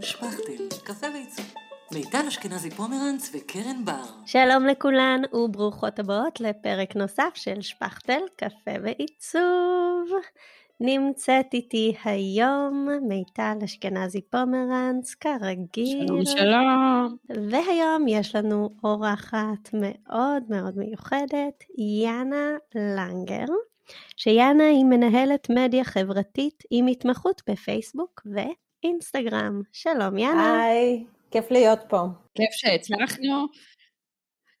שפכטל, קפה ועיצוב. מיטל אשכנזי פומרנץ וקרן בר. שלום לכולן וברוכות הבאות לפרק נוסף של שפכטל, קפה ועיצוב. נמצאת איתי היום מיטל אשכנזי פומרנץ, כרגיל. שלום שלום. והיום יש לנו אורחת מאוד מאוד מיוחדת, יאנה לנגר, שיאנה היא מנהלת מדיה חברתית עם התמחות בפייסבוק ואינסטגרם. שלום יאנה. היי, כיף להיות פה. כיף שהצלחנו.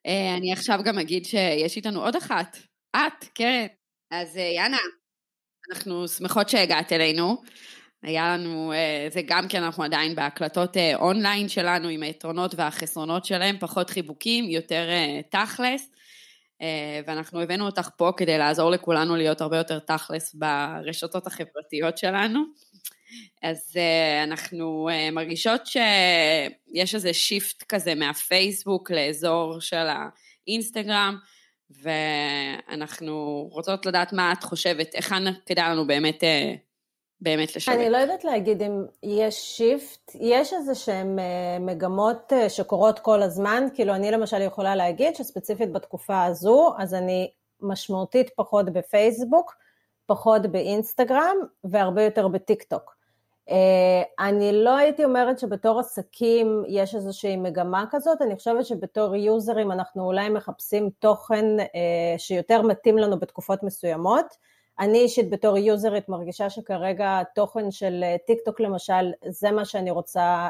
אה, אני עכשיו גם אגיד שיש איתנו עוד אחת, את, קרן. אז אה, יאנה, אנחנו שמחות שהגעת אלינו. היה לנו, אה, זה גם כן, אנחנו עדיין בהקלטות אונליין שלנו עם היתרונות והחסרונות שלהם, פחות חיבוקים, יותר תכלס. ואנחנו הבאנו אותך פה כדי לעזור לכולנו להיות הרבה יותר תכלס ברשתות החברתיות שלנו. אז uh, אנחנו uh, מרגישות שיש איזה shift כזה מהפייסבוק לאזור של האינסטגרם, ואנחנו רוצות לדעת מה את חושבת, איך כדאי לנו באמת, uh, באמת לשווק. אני לא יודעת להגיד אם יש shift, יש איזה שהן uh, מגמות uh, שקורות כל הזמן, כאילו אני למשל יכולה להגיד שספציפית בתקופה הזו, אז אני משמעותית פחות בפייסבוק, פחות באינסטגרם והרבה יותר בטיק טוק. אה, אני לא הייתי אומרת שבתור עסקים יש איזושהי מגמה כזאת, אני חושבת שבתור יוזרים אנחנו אולי מחפשים תוכן אה, שיותר מתאים לנו בתקופות מסוימות. אני אישית בתור יוזרית מרגישה שכרגע התוכן של אה, טיק טוק למשל, זה מה שאני רוצה,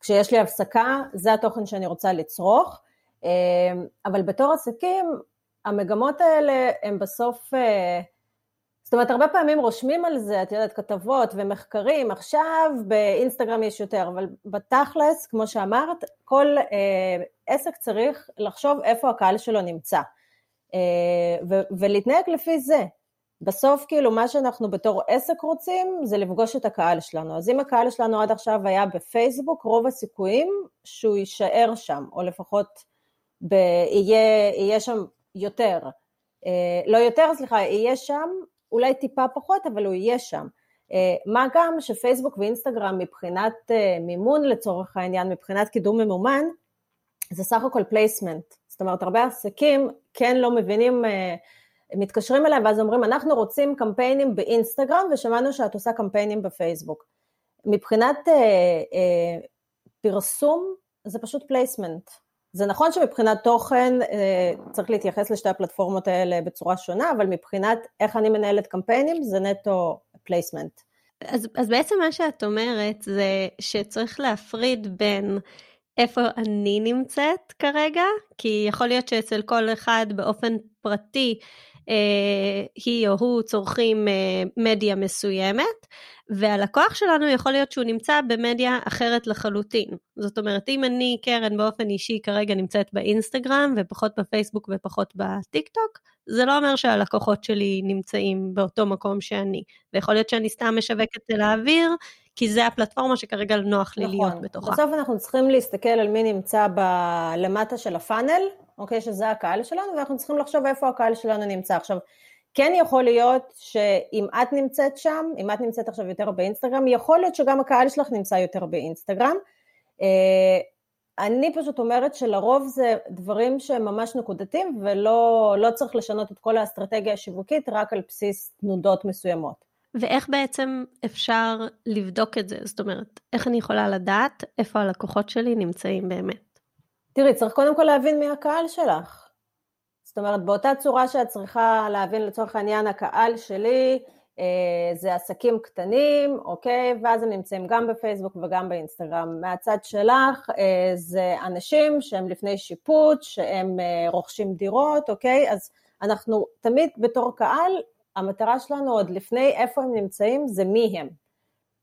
כשיש לי הפסקה, זה התוכן שאני רוצה לצרוך, אבל בתור עסקים, המגמות האלה הן בסוף זאת אומרת, הרבה פעמים רושמים על זה, את יודעת, כתבות ומחקרים, עכשיו באינסטגרם יש יותר, אבל בתכלס, כמו שאמרת, כל אה, עסק צריך לחשוב איפה הקהל שלו נמצא, אה, ו- ולהתנהג לפי זה. בסוף, כאילו, מה שאנחנו בתור עסק רוצים, זה לפגוש את הקהל שלנו. אז אם הקהל שלנו עד עכשיו היה בפייסבוק, רוב הסיכויים שהוא יישאר שם, או לפחות ב- יהיה, יהיה שם יותר. אה, לא יותר, סליחה, יהיה שם אולי טיפה פחות, אבל הוא יהיה שם. אה, מה גם שפייסבוק ואינסטגרם מבחינת אה, מימון לצורך העניין, מבחינת קידום ממומן, זה סך הכל placement. זאת אומרת, הרבה עסקים כן לא מבינים, אה, מתקשרים אליי ואז אומרים, אנחנו רוצים קמפיינים באינסטגרם ושמענו שאת עושה קמפיינים בפייסבוק. מבחינת פרסום, זה פשוט placement. זה נכון שמבחינת תוכן אה, צריך להתייחס לשתי הפלטפורמות האלה בצורה שונה, אבל מבחינת איך אני מנהלת קמפיינים זה נטו placement. אז, אז בעצם מה שאת אומרת זה שצריך להפריד בין איפה אני נמצאת כרגע, כי יכול להיות שאצל כל אחד באופן פרטי היא או הוא צורכים אה, מדיה מסוימת, והלקוח שלנו יכול להיות שהוא נמצא במדיה אחרת לחלוטין. זאת אומרת, אם אני, קרן, באופן אישי כרגע נמצאת באינסטגרם ופחות בפייסבוק ופחות בטיק טוק, זה לא אומר שהלקוחות שלי נמצאים באותו מקום שאני. ויכול להיות שאני סתם משווקת תל האוויר, כי זה הפלטפורמה שכרגע נוח לי נכון. להיות בתוכה. בסוף אנחנו צריכים להסתכל על מי נמצא ב- למטה של הפאנל, אוקיי, שזה הקהל שלנו, ואנחנו צריכים לחשוב איפה הקהל שלנו נמצא. עכשיו, כן יכול להיות שאם את נמצאת שם, אם את נמצאת עכשיו יותר באינסטגרם, יכול להיות שגם הקהל שלך נמצא יותר באינסטגרם. אה, אני פשוט אומרת שלרוב זה דברים שהם ממש נקודתיים ולא לא צריך לשנות את כל האסטרטגיה השיווקית רק על בסיס תנודות מסוימות. ואיך בעצם אפשר לבדוק את זה? זאת אומרת, איך אני יכולה לדעת איפה הלקוחות שלי נמצאים באמת? תראי, צריך קודם כל להבין מי הקהל שלך. זאת אומרת, באותה צורה שאת צריכה להבין לצורך העניין, הקהל שלי אה, זה עסקים קטנים, אוקיי? ואז הם נמצאים גם בפייסבוק וגם באינסטגרם. מהצד שלך אה, זה אנשים שהם לפני שיפוט, שהם אה, רוכשים דירות, אוקיי? אז אנחנו תמיד בתור קהל, המטרה שלנו עוד לפני איפה הם נמצאים זה מי הם.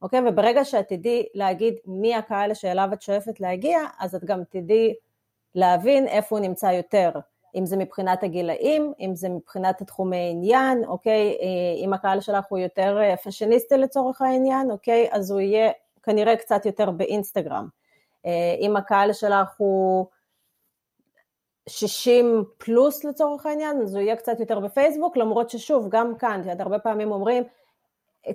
אוקיי? וברגע שאת תדעי להגיד מי הקהל שאליו את שואפת להגיע, אז את גם תדעי להבין איפה הוא נמצא יותר. אם זה מבחינת הגילאים, אם זה מבחינת התחומי עניין, אוקיי, אה, אם הקהל שלך הוא יותר אה, פאשיניסטי לצורך העניין, אוקיי, אז הוא יהיה כנראה קצת יותר באינסטגרם. אה, אם הקהל שלך הוא 60 פלוס לצורך העניין, אז הוא יהיה קצת יותר בפייסבוק, למרות ששוב, גם כאן, הרבה פעמים אומרים,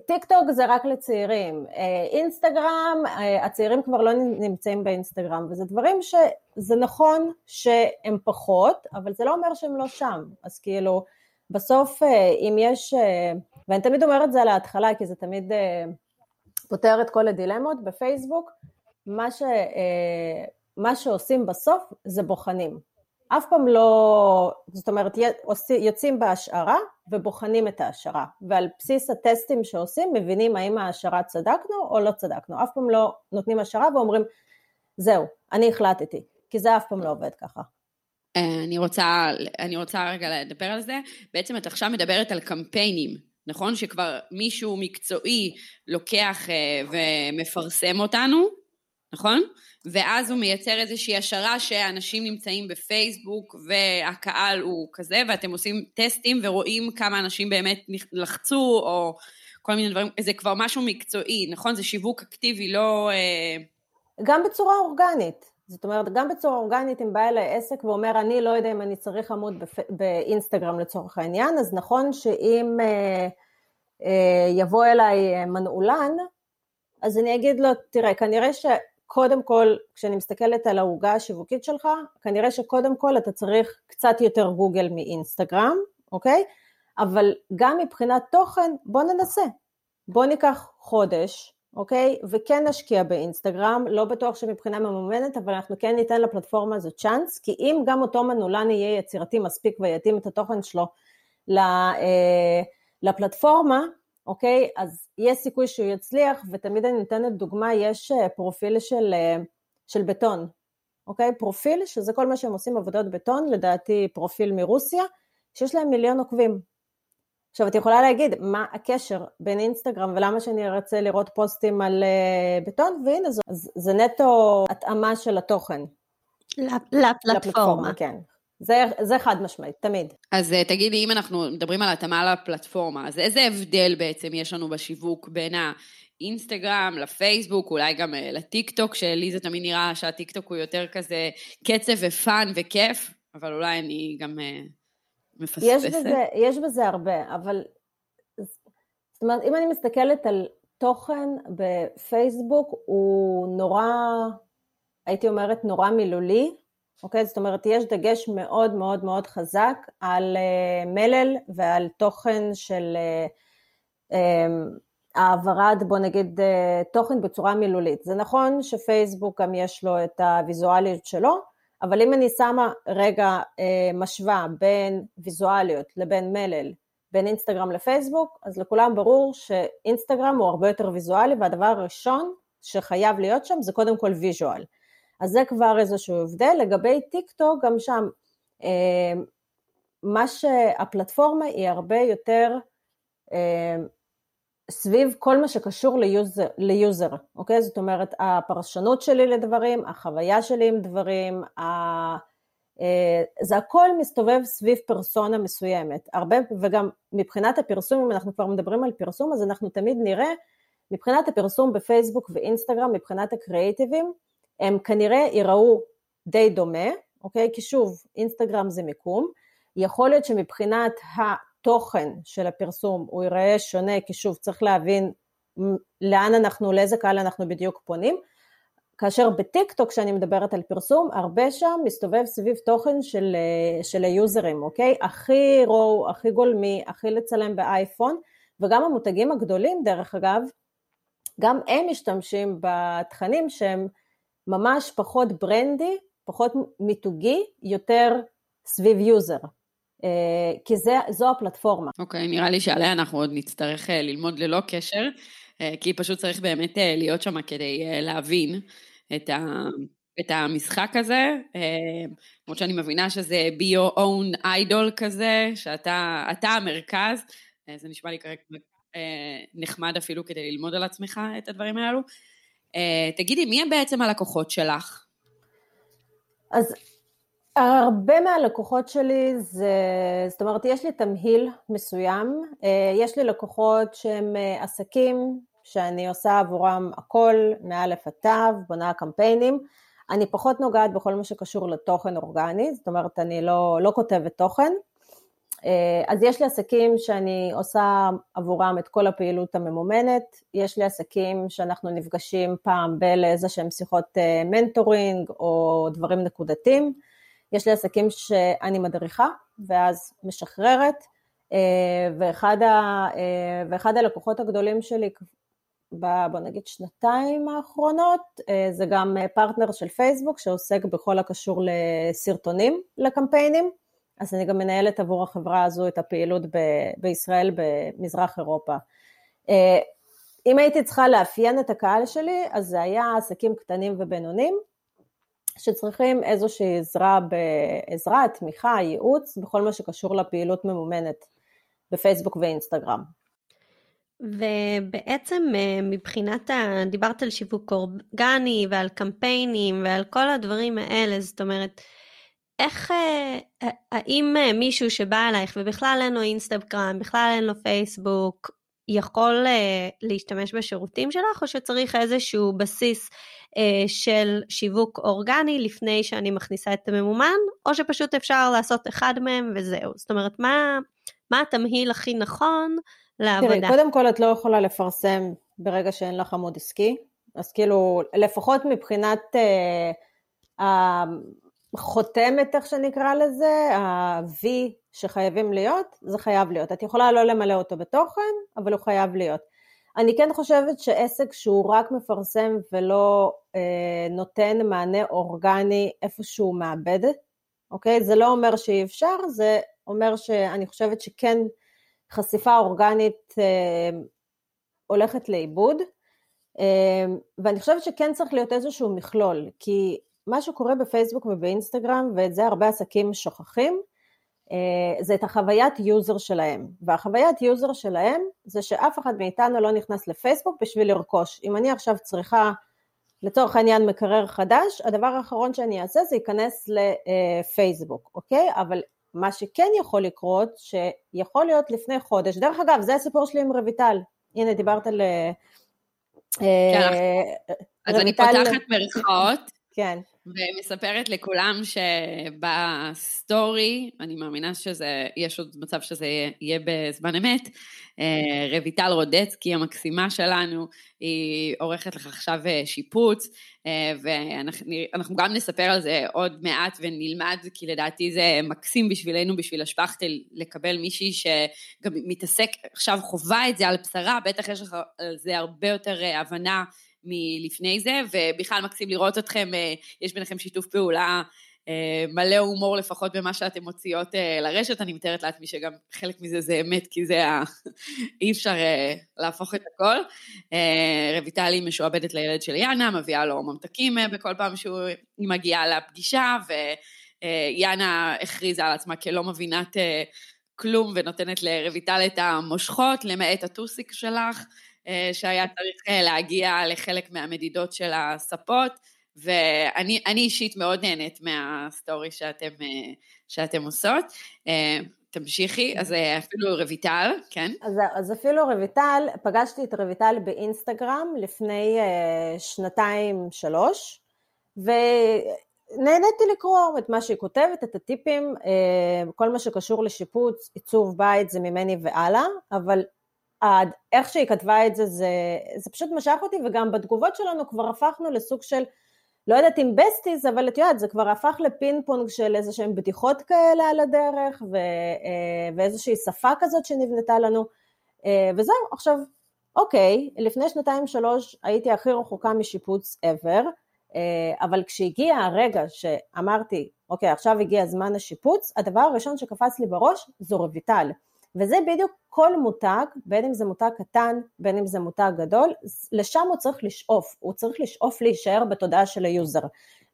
טיק טוק זה רק לצעירים, אה, אינסטגרם, אה, הצעירים כבר לא נמצאים באינסטגרם, וזה דברים שזה נכון שהם פחות, אבל זה לא אומר שהם לא שם, אז כאילו, בסוף אם יש, ואני תמיד אומרת את זה על ההתחלה, כי זה תמיד פותר את כל הדילמות, בפייסבוק, מה, ש, מה שעושים בסוף זה בוחנים. אף פעם לא, זאת אומרת, יוצאים בהשערה ובוחנים את ההשערה, ועל בסיס הטסטים שעושים מבינים האם ההשערה צדקנו או לא צדקנו, אף פעם לא נותנים השערה ואומרים, זהו, אני החלטתי, כי זה אף פעם לא עובד ככה. אה, אני רוצה, אני רוצה רגע לדבר על זה, בעצם את עכשיו מדברת על קמפיינים, נכון? שכבר מישהו מקצועי לוקח אה, ומפרסם אותנו, נכון? ואז הוא מייצר איזושהי השערה שאנשים נמצאים בפייסבוק והקהל הוא כזה, ואתם עושים טסטים ורואים כמה אנשים באמת לחצו, או כל מיני דברים, זה כבר משהו מקצועי, נכון? זה שיווק אקטיבי, לא... אה, גם בצורה אורגנית. זאת אומרת, גם בצורה אורגנית, אם בא אליי עסק ואומר, אני לא יודע אם אני צריך עמוד בפ... באינסטגרם לצורך העניין, אז נכון שאם אה, אה, יבוא אליי מנעולן, אז אני אגיד לו, תראה, כנראה ש... קודם כל, כשאני מסתכלת על העוגה השיווקית שלך, כנראה שקודם כל אתה צריך קצת יותר גוגל מאינסטגרם, אוקיי? אבל גם מבחינת תוכן, בוא ננסה. בוא ניקח חודש, אוקיי? וכן נשקיע באינסטגרם, לא בטוח שמבחינה ממומנת, אבל אנחנו כן ניתן לפלטפורמה הזו צ'אנס, כי אם גם אותו מנעולן יהיה יצירתי מספיק ויתאים את התוכן שלו אה, לפלטפורמה, אוקיי? אז יש סיכוי שהוא יצליח, ותמיד אני נותנת דוגמה, יש אה, פרופיל של, אה, של בטון, אוקיי? פרופיל, שזה כל מה שהם עושים עבודות בטון, לדעתי פרופיל מרוסיה, שיש להם מיליון עוקבים. עכשיו, את יכולה להגיד, מה הקשר בין אינסטגרם ולמה שאני ארצה לראות פוסטים על uh, בטון, והנה, זה, זה נטו התאמה של התוכן. לפלטפורמה. לפלטפורמה, כן. זה, זה חד משמעית, תמיד. אז אה, תגידי, אם אנחנו מדברים על התאמה לפלטפורמה, אז איזה הבדל בעצם יש לנו בשיווק בין האינסטגרם לפייסבוק, אולי גם אה, לטיק טוק, שלי זה תמיד נראה שהטיק טוק הוא יותר כזה קצב ופאן וכיף, אבל אולי אני גם אה, מפספסת. יש בזה, יש בזה הרבה, אבל זאת אומרת, אם אני מסתכלת על תוכן בפייסבוק, הוא נורא, הייתי אומרת, נורא מילולי, אוקיי? זאת אומרת, יש דגש מאוד מאוד מאוד חזק על uh, מלל ועל תוכן של uh, um, העברת, בוא נגיד, uh, תוכן בצורה מילולית. זה נכון שפייסבוק גם יש לו את הוויזואליות שלו, אבל אם אני שמה רגע משווה בין ויזואליות לבין מלל, בין אינסטגרם לפייסבוק, אז לכולם ברור שאינסטגרם הוא הרבה יותר ויזואלי, והדבר הראשון שחייב להיות שם זה קודם כל visual. אז זה כבר איזשהו הבדל. לגבי טיק טוק, גם שם, אה, מה שהפלטפורמה היא הרבה יותר אה, סביב כל מה שקשור ל user, ל user, אוקיי? זאת אומרת, הפרשנות שלי לדברים, החוויה שלי עם דברים, ה... אה, זה הכל מסתובב סביב פרסונה מסוימת. הרבה, וגם מבחינת הפרסום, אם אנחנו כבר מדברים על פרסום, אז אנחנו תמיד נראה, מבחינת הפרסום בפייסבוק ואינסטגרם, מבחינת הקריאייטיבים, הם כנראה ייראו די דומה, אוקיי? כי שוב, אינסטגרם זה מיקום, יכול להיות שמבחינת התוכן של הפרסום הוא ייראה שונה, כי שוב, צריך להבין לאן אנחנו, לאיזה קהל אנחנו בדיוק פונים, כאשר בטיק טוק, כשאני מדברת על פרסום, הרבה שם מסתובב סביב תוכן של, של היוזרים, אוקיי? הכי רואו, הכי גולמי, הכי לצלם באייפון, וגם המותגים הגדולים, דרך אגב, גם הם משתמשים בתכנים שהם ממש פחות ברנדי, פחות מיתוגי, יותר סביב יוזר. אה, כי זה, זו הפלטפורמה. אוקיי, okay, נראה לי שעליה אנחנו עוד נצטרך אה, ללמוד ללא קשר, אה, כי פשוט צריך באמת להיות שם כדי להבין את, ה, את המשחק הזה, למרות שאני מבינה שזה be your own idol כזה, שאתה המרכז, זה נשמע לי כרגע נחמד אפילו כדי ללמוד על עצמך את הדברים האלו. Uh, תגידי, מי הם בעצם הלקוחות שלך? אז הרבה מהלקוחות שלי זה, זאת אומרת, יש לי תמהיל מסוים, uh, יש לי לקוחות שהם uh, עסקים שאני עושה עבורם הכל, מאלף עד תו, בונה קמפיינים. אני פחות נוגעת בכל מה שקשור לתוכן אורגני, זאת אומרת, אני לא, לא כותבת תוכן. אה, אז יש לי עסקים שאני עושה עבורם את כל הפעילות הממומנת, יש לי עסקים שאנחנו נפגשים פעם באיזה שהם שיחות אה, mentoring או דברים נקודתיים, יש לי עסקים שאני מדריכה ואז משחררת, אה, ואחד, ה, ואחד הלקוחות הגדולים שלי בוא נגיד שנתיים האחרונות, זה גם פרטנר של פייסבוק שעוסק בכל הקשור לסרטונים לקמפיינים. אז אני גם מנהלת עבור החברה הזו את הפעילות ב- בישראל במזרח אירופה. אה, אם הייתי צריכה לאפיין את הקהל שלי, אז זה היה עסקים קטנים ובינוניים, שצריכים איזושהי עזרה, בעזרה, תמיכה, ייעוץ, בכל מה שקשור לפעילות ממומנת בפייסבוק ואינסטגרם. ובעצם אה, מבחינת, ה... דיברת על שיווק אורגני ועל קמפיינים ועל כל הדברים האלה, זאת אומרת, איך, אה, האם אה, מישהו שבא אלייך ובכלל אין לו אינסטגרם, בכלל אין לו פייסבוק, יכול אה, להשתמש בשירותים שלך, או שצריך איזשהו בסיס של שיווק אורגני לפני שאני מכניסה את הממומן, או שפשוט אפשר לעשות אחד מהם וזהו. זאת אומרת, מה, מה התמהיל הכי נכון לעבודה? תראי, קודם כל את לא יכולה לפרסם ברגע שאין לך עמוד עסקי, אז כאילו, לפחות מבחינת... Uh, חותמת, איך שנקרא לזה, ה-V שחייבים להיות, זה חייב להיות. את יכולה לא למלא אותו בתוכן, אבל הוא חייב להיות. אני כן חושבת שעסק שהוא רק מפרסם ולא אה, נותן מענה אורגני איפה שהוא מאבד, אוקיי? זה לא אומר שאי אפשר, זה אומר שאני חושבת שכן חשיפה אורגנית אה, הולכת לאיבוד, אה, ואני חושבת שכן צריך להיות איזשהו מכלול, כי מה שקורה בפייסבוק ובאינסטגרם, ואת זה הרבה עסקים שוכחים, אה, זה את החוויית user שלהם. והחוויית user שלהם זה שאף אחד מאיתנו לא נכנס לפייסבוק בשביל לרכוש. אם אני עכשיו צריכה לצורך העניין מקרר חדש, הדבר האחרון שאני אעשה זה להיכנס לפייסבוק, אוקיי? אבל מה שכן יכול לקרות, שיכול להיות לפני חודש, דרך אגב, זה הסיפור שלי עם רויטל, הנה דיברת על... אה, כן, אז אני פותחת מרכאות. כן. ומספרת לכולם שבסטורי, אני מאמינה שזה, יש עוד מצב שזה יהיה בזמן אמת, אה, רויטל רודצקי המקסימה שלנו, היא עורכת לך עכשיו אה, שיפוץ, אה, ואנחנו גם נספר על זה עוד מעט ונלמד, כי לדעתי זה מקסים בשבילנו, בשביל השפכטל, לקבל מישהי שגם מתעסק, עכשיו חווה את זה על בשרה, בטח יש לך על זה הרבה יותר הבנה. מלפני זה, ובכלל מקסים לראות אתכם, אה, יש ביניכם שיתוף פעולה אה, מלא הומור לפחות במה שאתן מוציאות אה, לרשת, אני מתארת לעצמי שגם חלק מזה זה אמת, כי זה ה... אי אפשר להפוך את הכל. רויטל היא משועבדת לילד של יאנה, מביאה לו ממתקים בכל פעם שהיא מגיעה לפגישה, ויאנה הכריזה על עצמה כלא מבינת כלום ונותנת לרויטל את המושכות, למעט הטוסיק שלך. אה, שהיה צריך אה, להגיע לחלק מהמדידות של הספות, ואני אישית מאוד נהנית מהסטורי שאתם, אה, שאתם עושות. תמשיכי, אז אפילו רויטל, כן? אז, אז אפילו רויטל, פגשתי את רויטל באינסטגרם לפני שנתיים-שלוש, ונהניתי לקרוא את מה שהיא כותבת, את הטיפים, כל מה שקשור לשיפוץ, עיצוב בית זה ממני והלאה, אבל איך שהיא כתבה את זה, זה, זה פשוט משך אותי, וגם בתגובות שלנו כבר הפכנו לסוג של, לא יודעת אם besties, אבל את יודעת, זה כבר הפך לפינג פונג של איזה שהן בדיחות כאלה על הדרך, ו, אה, ואיזושהי שפה כזאת שנבנתה לנו, אה, וזהו, עכשיו, אוקיי, לפני שנתיים שלוש הייתי הכי רחוקה משיפוץ ever, אה, אבל כשהגיע הרגע שאמרתי, אוקיי, עכשיו הגיע זמן השיפוץ, הדבר הראשון שקפץ לי בראש זו רויטל. וזה בדיוק כל מותג, בין אם זה מותג קטן, בין אם זה מותג גדול, לשם הוא צריך לשאוף, הוא צריך לשאוף להישאר בתודעה של ה user.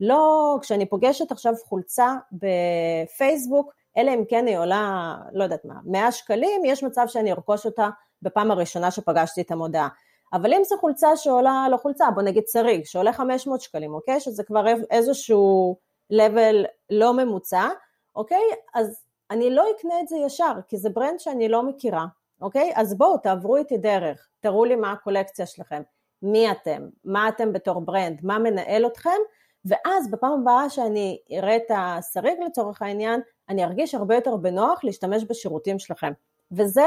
לא, כשאני פוגשת עכשיו חולצה בפייסבוק, אלא אם כן היא עולה, לא יודעת מה, 100 שקלים, יש מצב שאני ארכוש אותה בפעם הראשונה שפגשתי את המודעה. אבל אם זו חולצה שעולה, לא חולצה, בוא נגיד שריג, שעולה 500 שקלים, אוקיי? שזה כבר איזשהו level לא ממוצע, אוקיי? אז אני לא אקנה את זה ישר, כי זה brand שאני לא מכירה, אוקיי? אז בואו, תעברו איתי דרך, תראו לי מה הקולקציה שלכם, מי אתם, מה אתם בתור brand, מה מנהל אתכם, ואז בפעם הבאה שאני אראה את השריג לצורך העניין, אני ארגיש הרבה יותר בנוח להשתמש בשירותים שלכם. וזה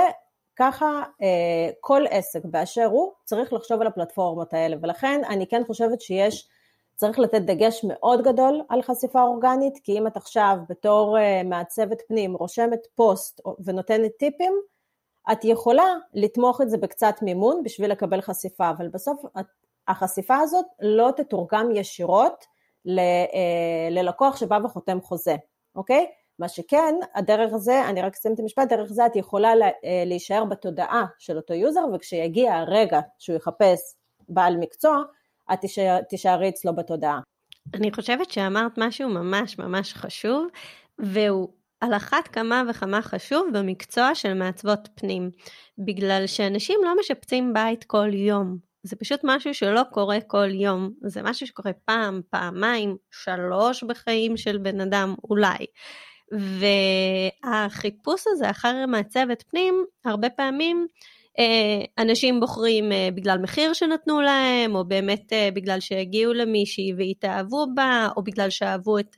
ככה אה, כל עסק באשר הוא צריך לחשוב על הפלטפורמות האלה, ולכן אני כן חושבת שיש, צריך לתת דגש מאוד גדול על חשיפה אורגנית, כי אם את עכשיו בתור אה, מעצבת פנים רושמת פוסט ונותנת טיפים, את יכולה לתמוך את זה בקצת מימון בשביל לקבל חשיפה, אבל בסוף החשיפה הזאת לא תתורגם ישירות אה, ללקוח שבא וחותם חוזה, אוקיי? מה שכן, הדרך הזה, אני רק אסיים את המשפט, דרך זה את יכולה אה, להישאר בתודעה של אותו user, וכשיגיע הרגע שהוא יחפש בעל מקצוע, את תישאר, תישארי אצלו בתודעה. אני חושבת שאמרת משהו ממש ממש חשוב, והוא על אחת כמה וכמה חשוב במקצוע של מעצבות פנים, בגלל שאנשים לא משפצים בית כל יום. זה פשוט משהו שלא קורה כל יום, זה משהו שקורה פעם, פעמיים, שלוש בחיים של בן אדם אולי. והחיפוש הזה אחר מעצבת פנים, הרבה פעמים אנשים בוחרים אה, בגלל מחיר שנתנו להם, או באמת אה, בגלל שהגיעו למישהי והתאהבו בה, או בגלל שאהבו את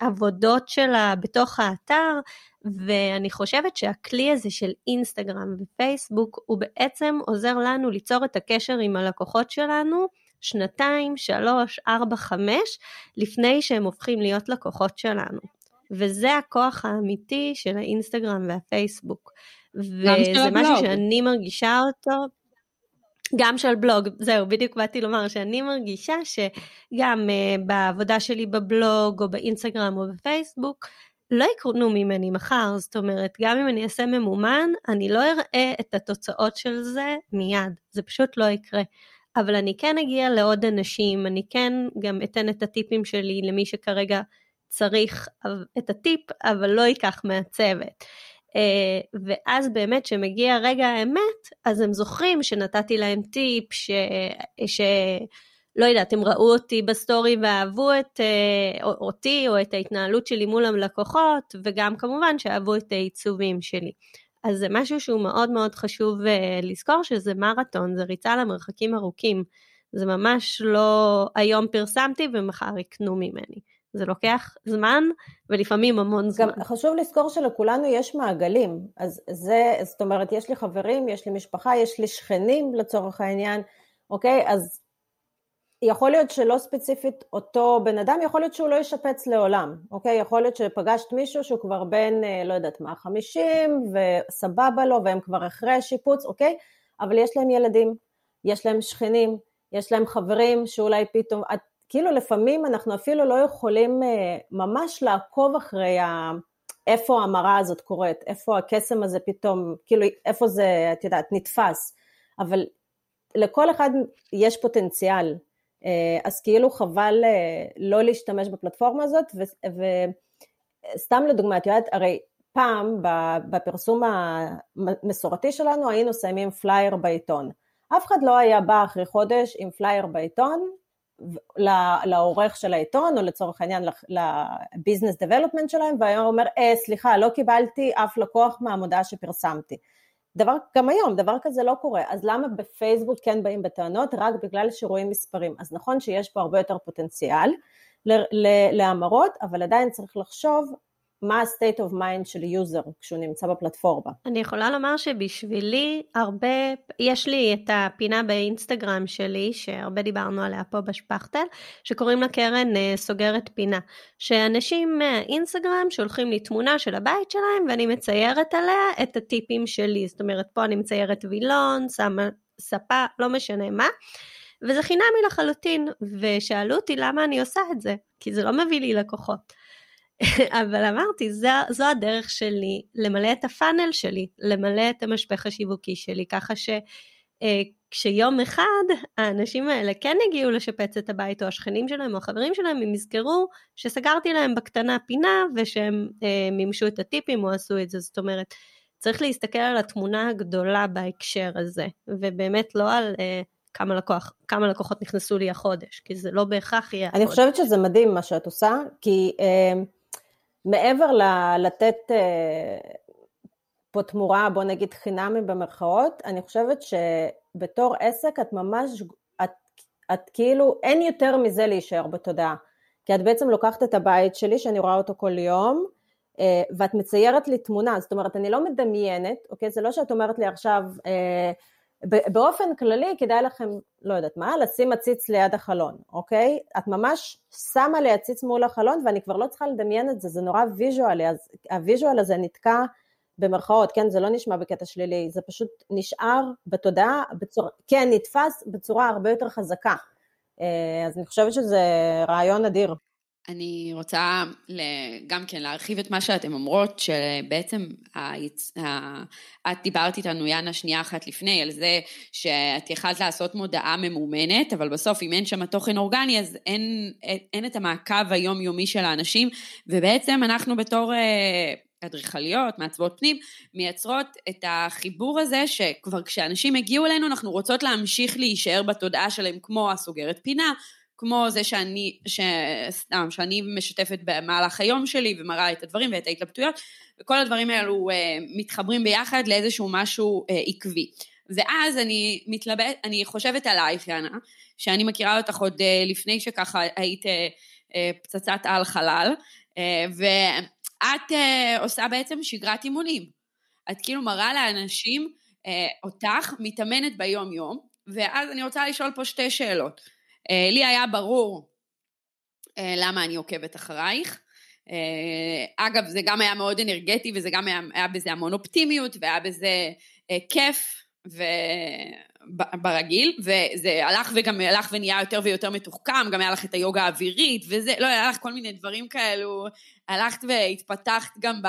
העבודות שלה בתוך האתר, ואני חושבת שהכלי הזה של אינסטגרם ופייסבוק, הוא בעצם עוזר לנו ליצור את הקשר עם הלקוחות שלנו, שנתיים, שלוש, ארבע, חמש, לפני שהם הופכים להיות לקוחות שלנו. וזה הכוח האמיתי של האינסטגרם והפייסבוק. וזה משהו שאני מרגישה אותו, גם של בלוג, זהו, בדיוק באתי לומר שאני מרגישה שגם uh, בעבודה שלי בבלוג או באינסטגרם או בפייסבוק, לא יקרונו ממני מחר, זאת אומרת, גם אם אני אעשה ממומן, אני לא אראה את התוצאות של זה מיד, זה פשוט לא יקרה. אבל אני כן אגיע לעוד אנשים, אני כן גם אתן את הטיפים שלי למי שכרגע צריך את הטיפ, אבל לא ייקח מהצוות. אה, ואז באמת כשמגיע רגע האמת, אז הם זוכרים שנתתי להם טיפ, ש... ש... לא יודעת, הם ראו אותי ב story ואהבו את אה, אותי או את ההתנהלות שלי מול הלקוחות, וגם כמובן שאהבו את העיצובים שלי. אז זה משהו שהוא מאוד מאוד חשוב אה, לזכור שזה מרתון, זה ריצה למרחקים ארוכים. זה ממש לא היום פרסמתי ומחר יקנו ממני. זה לוקח זמן ולפעמים המון זמן. גם חשוב לזכור שלכולנו יש מעגלים, אז זה, זאת אומרת, יש לי חברים, יש לי משפחה, יש לי שכנים לצורך העניין, אוקיי? אז יכול להיות שלא ספציפית אותו בן אדם, יכול להיות שהוא לא ישפץ לעולם, אוקיי? יכול להיות שפגשת מישהו שהוא כבר בן, אה, לא יודעת מה, חמישים, וסבבה לו, והם כבר אחרי שיפוץ, אוקיי? אבל יש להם ילדים, יש להם שכנים, יש להם חברים שאולי פתאום, את, כאילו לפעמים אנחנו אפילו לא יכולים אה, ממש לעקוב אחרי ה... איפה המראה הזאת קורית, איפה הקסם הזה פתאום, כאילו איפה זה, את יודעת, נתפס, אבל לכל אחד יש פוטנציאל, אה, אז כאילו חבל אה, לא להשתמש בפלטפורמה הזאת, וסתם לדוגמה, את יודעת, הרי פעם בפרסום המסורתי שלנו היינו שמים פלייר בעיתון. אף אחד לא היה בא אחרי חודש עם פלייר בעיתון לעורך של העיתון, או לצורך העניין ל business development שלהם, והיה אומר, אה, סליחה, לא קיבלתי אף לקוח מהמודעה שפרסמתי. דבר, גם היום, דבר כזה לא קורה, אז למה בפייסבוק כן באים בטענות? רק בגלל שרואים מספרים. אז נכון שיש פה הרבה יותר פוטנציאל להמרות, אבל עדיין צריך לחשוב מה ה-state of mind של user כשהוא נמצא בפלטפורמה. אני יכולה לומר שבשבילי הרבה, יש לי את הפינה באינסטגרם שלי, שהרבה דיברנו עליה פה בשפכטל, שקוראים לה קרן אה, סוגרת פינה. שאנשים מהאינסטגרם שולחים לי תמונה של הבית שלהם ואני מציירת עליה את הטיפים שלי. זאת אומרת, פה אני מציירת וילון, שמה ספה, לא משנה מה. וזה חינמי לחלוטין, ושאלו אותי למה אני עושה את זה, כי זה לא מביא לי לקוחות. אבל אמרתי, זו, זו הדרך שלי למלא את הפאנל שלי, למלא את המשפך השיווקי שלי, ככה שכשיום אה, אחד האנשים האלה כן יגיעו לשפץ את הבית, או השכנים שלהם או החברים שלהם, הם יזכרו שסגרתי להם בקטנה פינה ושהם אה, מימשו את הטיפים או עשו את זה, זאת אומרת, צריך להסתכל על התמונה הגדולה בהקשר הזה, ובאמת לא על... אה, כמה, לקוח, כמה לקוחות נכנסו לי החודש, כי זה לא בהכרח יהיה אני החודש. חושבת שזה מדהים מה שאת עושה, כי אה, מעבר ל- לתת uh, פה תמורה, בוא נגיד חינמי במרכאות, אני חושבת שבתור עסק את ממש, את, את כאילו, אין יותר מזה להישאר בתודעה. כי את בעצם לוקחת את הבית שלי, שאני רואה אותו כל יום, אה, ואת מציירת לי תמונה, זאת אומרת, אני לא מדמיינת, אוקיי? זה לא שאת אומרת לי עכשיו, אה, באופן כללי כדאי לכם, לא יודעת מה, לשים עציץ ליד החלון, אוקיי? את ממש שמה לי עציץ מול החלון ואני כבר לא צריכה לדמיין את זה, זה נורא ויזואלי, אז ה visual הזה נתקע במרכאות, כן, זה לא נשמע בקטע שלילי, זה פשוט נשאר בתודעה, בצורה, כן, נתפס בצורה הרבה יותר חזקה. אה, אז אני חושבת שזה רעיון אדיר. אני רוצה גם כן להרחיב את מה שאתן אומרות, שבעצם היצ... את דיברת איתנו, יאנה, שנייה אחת לפני, על זה שאת יכלת לעשות מודעה ממומנת, אבל בסוף אם אין שם תוכן אורגני, אז אין, אין את המעקב היומיומי של האנשים, ובעצם אנחנו בתור אה, אדריכליות, מעצבות פנים, מייצרות את החיבור הזה שכבר כשאנשים הגיעו אלינו, אנחנו רוצות להמשיך להישאר בתודעה שלהם כמו הסוגרת פינה, כמו זה שאני, סתם, שאני משתפת במהלך היום שלי ומראה את הדברים ואת ההתלבטויות, וכל הדברים האלו אה, מתחברים ביחד לאיזשהו משהו אה, עקבי. ואז אני מתלבט, אני חושבת עלייך, יאנה, שאני מכירה אותך עוד אה, לפני שככה היית אה, אה, פצצת על חלל, אה, ואת אה, עושה בעצם שגרת אימונים. את כאילו מראה לאנשים אה, אותך מתאמנת ביום יום, ואז אני רוצה לשאול פה שתי שאלות. אה, לי היה ברור אה, למה אני עוקבת אחרייך. אה, אגב, זה גם היה מאוד אנרגטי וזה גם היה, היה בזה המון אופטימיות והיה בזה כיף ברגיל, וזה הלך וגם הלך ונהיה יותר ויותר מתוחכם, גם היה לך את היוגה האווירית וזה, לא, היה לך כל מיני דברים כאלו, הלכת והתפתחת גם ב...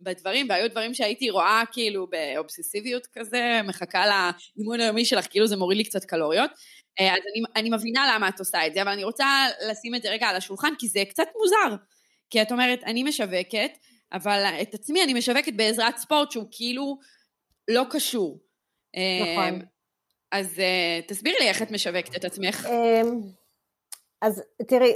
בדברים, והיו דברים שהייתי רואה כאילו באובססיביות כזה, מחכה לאימון היומי שלך, כאילו זה מוריד לי קצת קלוריות. אה, אז אני, אני מבינה למה את עושה את זה, אבל אני רוצה לשים את זה רגע על השולחן, כי זה קצת מוזר. כי את אומרת, אני משווקת, אבל את עצמי אני משווקת בעזרת ספורט שהוא כאילו לא קשור. נכון. אז אה, תסבירי לי איך את משווקת את עצמך. אז תראי,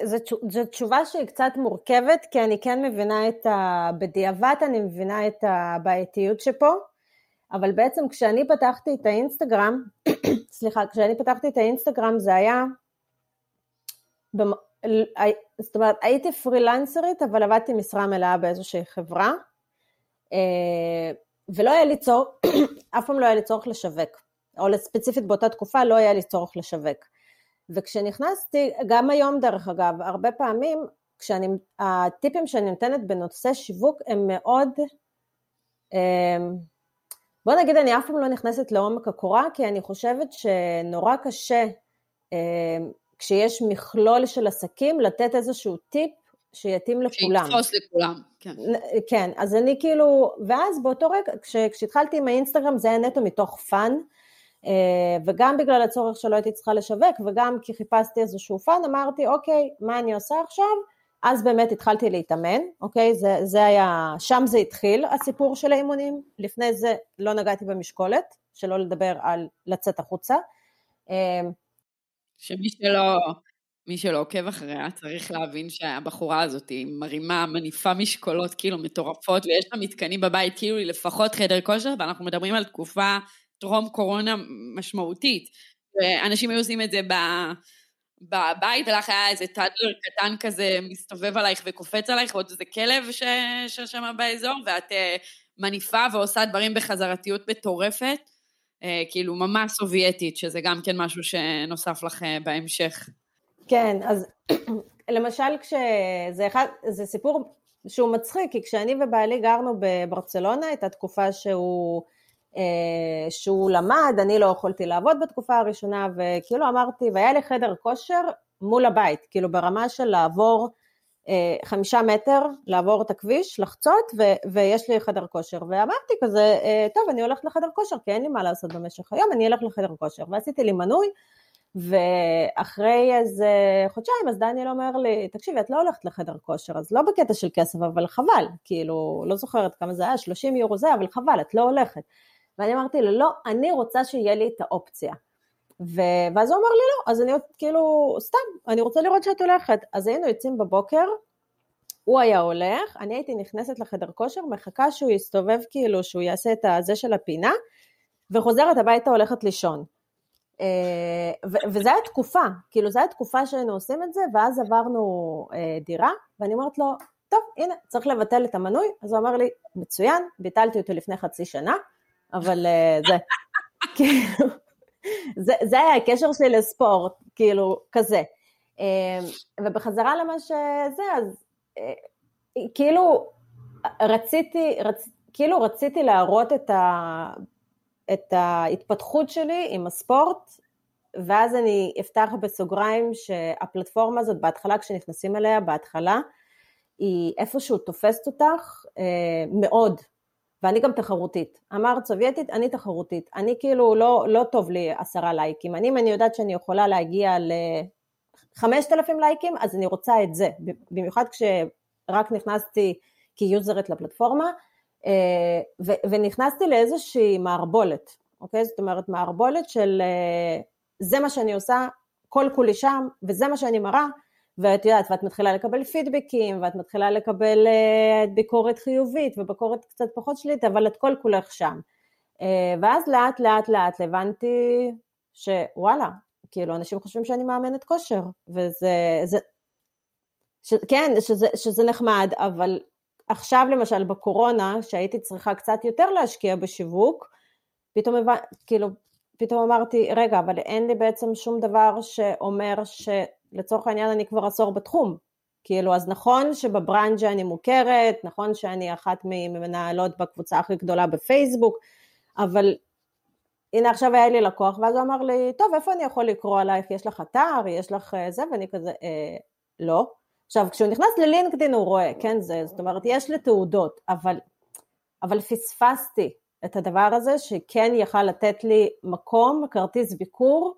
זו תשובה שהיא קצת מורכבת, כי אני כן מבינה את ה... בדיעבד אני מבינה את הבעייתיות שפה. אבל בעצם כשאני פתחתי את האינסטגרם, סליחה, כשאני פתחתי את האינסטגרם זה היה, במ... זאת אומרת הייתי פרילנסרית אבל עבדתי משרה מלאה באיזושהי חברה אה, ולא היה לי צורך, אף פעם לא היה לי צורך לשווק, או ספציפית באותה תקופה לא היה לי צורך לשווק. וכשנכנסתי, גם היום דרך אגב, הרבה פעמים כשאני, הטיפים שאני נותנת בנושא שיווק הם מאוד, אה, בוא נגיד אני אף פעם לא נכנסת לעומק הקורה, כי אני חושבת שנורא קשה אה, כשיש מכלול של עסקים לתת איזשהו טיפ שיתאים לכולם. שיתפוס לכולם, כן. כן, אז אני כאילו, ואז באותו רגע, כש, כשהתחלתי עם האינסטגרם זה היה נטו מתוך fun, אה, וגם בגלל הצורך שלא הייתי צריכה לשווק, וגם כי חיפשתי איזשהו fun, אמרתי, אוקיי, מה אני עושה עכשיו? אז באמת התחלתי להתאמן, אוקיי? זה, זה היה, שם זה התחיל הסיפור של האימונים, לפני זה לא נגעתי במשקולת, שלא לדבר על לצאת החוצה. אמ, שמי שלא, מי שלא עוקב אחריה צריך להבין שהבחורה הזאת היא מרימה, מניפה משקולות כאילו מטורפות ויש לה מתקנים בבית כאילו היא לפחות חדר כושר ואנחנו מדברים על תקופה טרום קורונה משמעותית. ואנשים היו עושים את זה ב... בבית, ולך היה איזה טאדלר קטן כזה מסתובב עלייך וקופץ עלייך, ועוד איזה כלב ששם באזור, ואת uh, מניפה ועושה דברים בחזרתיות מטורפת, uh, כאילו ממש סובייטית, שזה גם כן משהו שנוסף לך uh, בהמשך. כן, אז למשל כשזה אחד, זה סיפור שהוא מצחיק, כי כשאני ובעלי גרנו בברצלונה, הייתה תקופה שהוא... אה, שהוא למד, אני לא יכולתי לעבוד בתקופה הראשונה, וכאילו אמרתי, והיה לי חדר כושר מול הבית, כאילו ברמה של לעבור אה, חמישה מטר, לעבור את הכביש, לחצות, ו- ויש לי חדר כושר. ואמרתי כזה, אה, טוב, אני הולכת לחדר כושר, כי אין לי מה לעשות במשך היום, אני אלך לחדר כושר. ועשיתי לי מנוי, ואחרי איזה חודשיים, אז דניאל אומר לי, תקשיבי, את לא הולכת לחדר כושר, אז לא בקטע של כסף, אבל חבל, כאילו, לא זוכרת כמה זה היה, 30 יורו זה, אבל חבל, את לא הולכת. ואני אמרתי לו, לא, אני רוצה שיהיה לי את האופציה. ו... ואז הוא אמר לי, לא, אז אני כאילו, סתם, אני רוצה לראות שאת הולכת. אז היינו יוצאים בבוקר, הוא היה הולך, אני הייתי נכנסת לחדר כושר, מחכה שהוא יסתובב כאילו, שהוא יעשה את הזה של הפינה, וחוזרת הביתה הולכת לישון. וזו הייתה תקופה, כאילו זו הייתה תקופה שהיינו עושים את זה, ואז עברנו דירה, ואני אומרת לו, טוב, הנה, צריך לבטל את המנוי, אז הוא אמר לי, מצוין, ביטלתי אותו לפני חצי שנה, אבל זה, כאילו, זה, זה היה הקשר שלי לספורט, כאילו, כזה. ובחזרה למה שזה, אז כאילו רציתי, רצ, כאילו רציתי להראות את, ה, את ההתפתחות שלי עם הספורט, ואז אני אפתח בסוגריים שהפלטפורמה הזאת בהתחלה, כשנכנסים אליה, בהתחלה, היא איפשהו תופסת אותך אה, מאוד, ואני גם תחרותית. אמרת סובייטית, אני תחרותית. אני כאילו, לא, לא טוב לי עשרה לייקים. אני, אם אני יודעת שאני יכולה להגיע לחמשת אלפים לייקים, אז אני רוצה את זה. במיוחד כשרק נכנסתי כיוזרית לפלטפורמה, אה, ו- ונכנסתי לאיזושהי מערבולת, אוקיי? זאת אומרת, מערבולת של אה, זה מה שאני עושה, כל כולי שם, וזה מה שאני מראה, ואת יודעת, ואת מתחילה לקבל פידבקים, ואת מתחילה לקבל uh, ביקורת חיובית וביקורת קצת פחות שלילית, אבל את כל כולך שם. Uh, ואז לאט לאט לאט הבנתי שוואלה, כאילו אנשים חושבים שאני מאמנת כושר, וזה, זה, ש, כן, שזה, שזה נחמד, אבל עכשיו למשל בקורונה, שהייתי צריכה קצת יותר להשקיע בשיווק, פתאום הבנתי, כאילו, פתאום אמרתי, רגע, אבל אין לי בעצם שום דבר שאומר שלצורך העניין אני כבר עשור בתחום. כאילו, אז נכון שבברנג'ה אני מוכרת, נכון שאני אחת ממנהלות בקבוצה הכי גדולה בפייסבוק, אבל הנה עכשיו היה לי לקוח, ואז הוא אמר לי, טוב, איפה אני יכול לקרוא עלייך? יש לך אתר? יש לך אה, זה? ואני כזה, אה, לא. עכשיו, כשהוא נכנס ללינקדאין הוא רואה, כן, זה, זאת אומרת, יש לי תעודות, אבל, אבל פספסתי את הדבר הזה שכן יכל לתת לי מקום, כרטיס ביקור,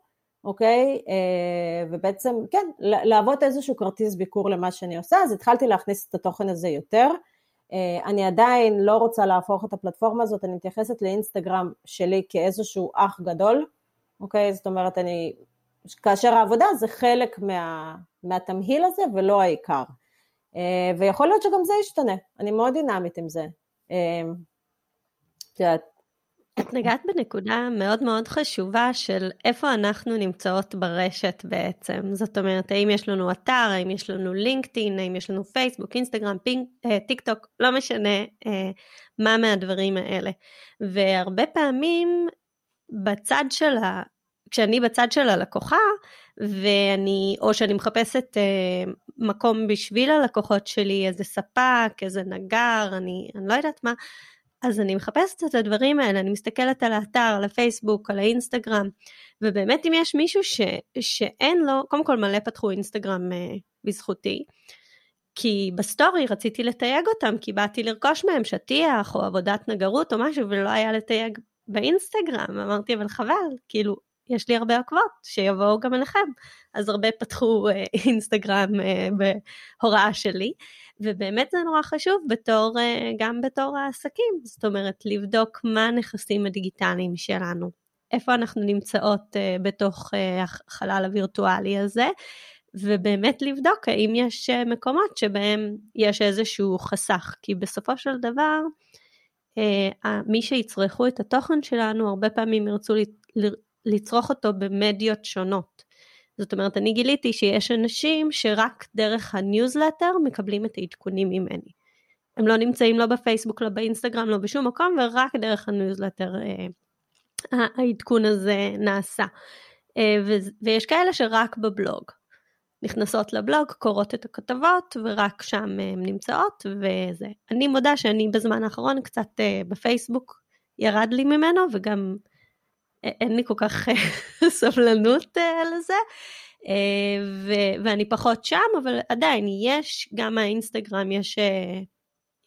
אוקיי? אה, ובעצם, כן, להוות איזשהו כרטיס ביקור למה שאני עושה, אז התחלתי להכניס את התוכן הזה יותר. אה, אני עדיין לא רוצה להפוך את הפלטפורמה הזאת, אני מתייחסת לאינסטגרם שלי כאיזשהו אח גדול, אוקיי? זאת אומרת, אני, כאשר העבודה זה חלק מה, מהתמהיל הזה ולא העיקר. אה, ויכול להיות שגם זה ישתנה, אני מאוד דינמית עם זה. את יודעת. את נגעת בנקודה מאוד מאוד חשובה של איפה אנחנו נמצאות ברשת בעצם. זאת אומרת, האם יש לנו אתר, האם יש לנו לינקדאין, האם יש לנו פייסבוק, אינסטגרם, פינק, אה, טיק טוק, לא משנה אה, מה מהדברים האלה. והרבה פעמים בצד של ה... כשאני בצד של הלקוחה, ואני, או שאני מחפשת אה, מקום בשביל הלקוחות שלי, איזה ספק, איזה נגר, אני, אני לא יודעת מה, אז אני מחפשת את הדברים האלה, אני מסתכלת על האתר, על הפייסבוק, על האינסטגרם, ובאמת אם יש מישהו ש, שאין לו, קודם כל מלא פתחו אינסטגרם אה, בזכותי, כי בסטורי רציתי לתייג אותם, כי באתי לרכוש מהם שטיח או עבודת נגרות או משהו, ולא היה לתייג באינסטגרם, אמרתי אבל חבל, כאילו יש לי הרבה עוקבות, שיבואו גם אליכם. אז הרבה פתחו אה, אינסטגרם אה, בהוראה שלי, ובאמת זה נורא חשוב בתור, אה, גם בתור העסקים, זאת אומרת, לבדוק מה הנכסים הדיגיטליים שלנו, איפה אנחנו נמצאות אה, בתוך אה, החלל הווירטואלי הזה, ובאמת לבדוק האם יש מקומות שבהם יש איזשהו חסך, כי בסופו של דבר, מי שיצרכו את התוכן שלנו הרבה פעמים ירצו לצרוך אותו במדיות שונות. זאת אומרת, אני גיליתי שיש אנשים שרק דרך הניוזלטר מקבלים את העדכונים ממני. הם לא נמצאים לא בפייסבוק, לא באינסטגרם, לא בשום מקום, ורק דרך הניוזלטר אה, העדכון הזה נעשה. אה, ויש כאלה שרק בבלוג. נכנסות לבלוג, קוראות את הכתבות, ורק שם הן נמצאות, וזה. אני מודה שאני בזמן האחרון קצת אה, בפייסבוק ירד לי ממנו, וגם אין לי כל כך אה, סבלנות אה, לזה, אה, ו- ואני פחות שם, אבל עדיין יש, גם מהאינסטגרם יש,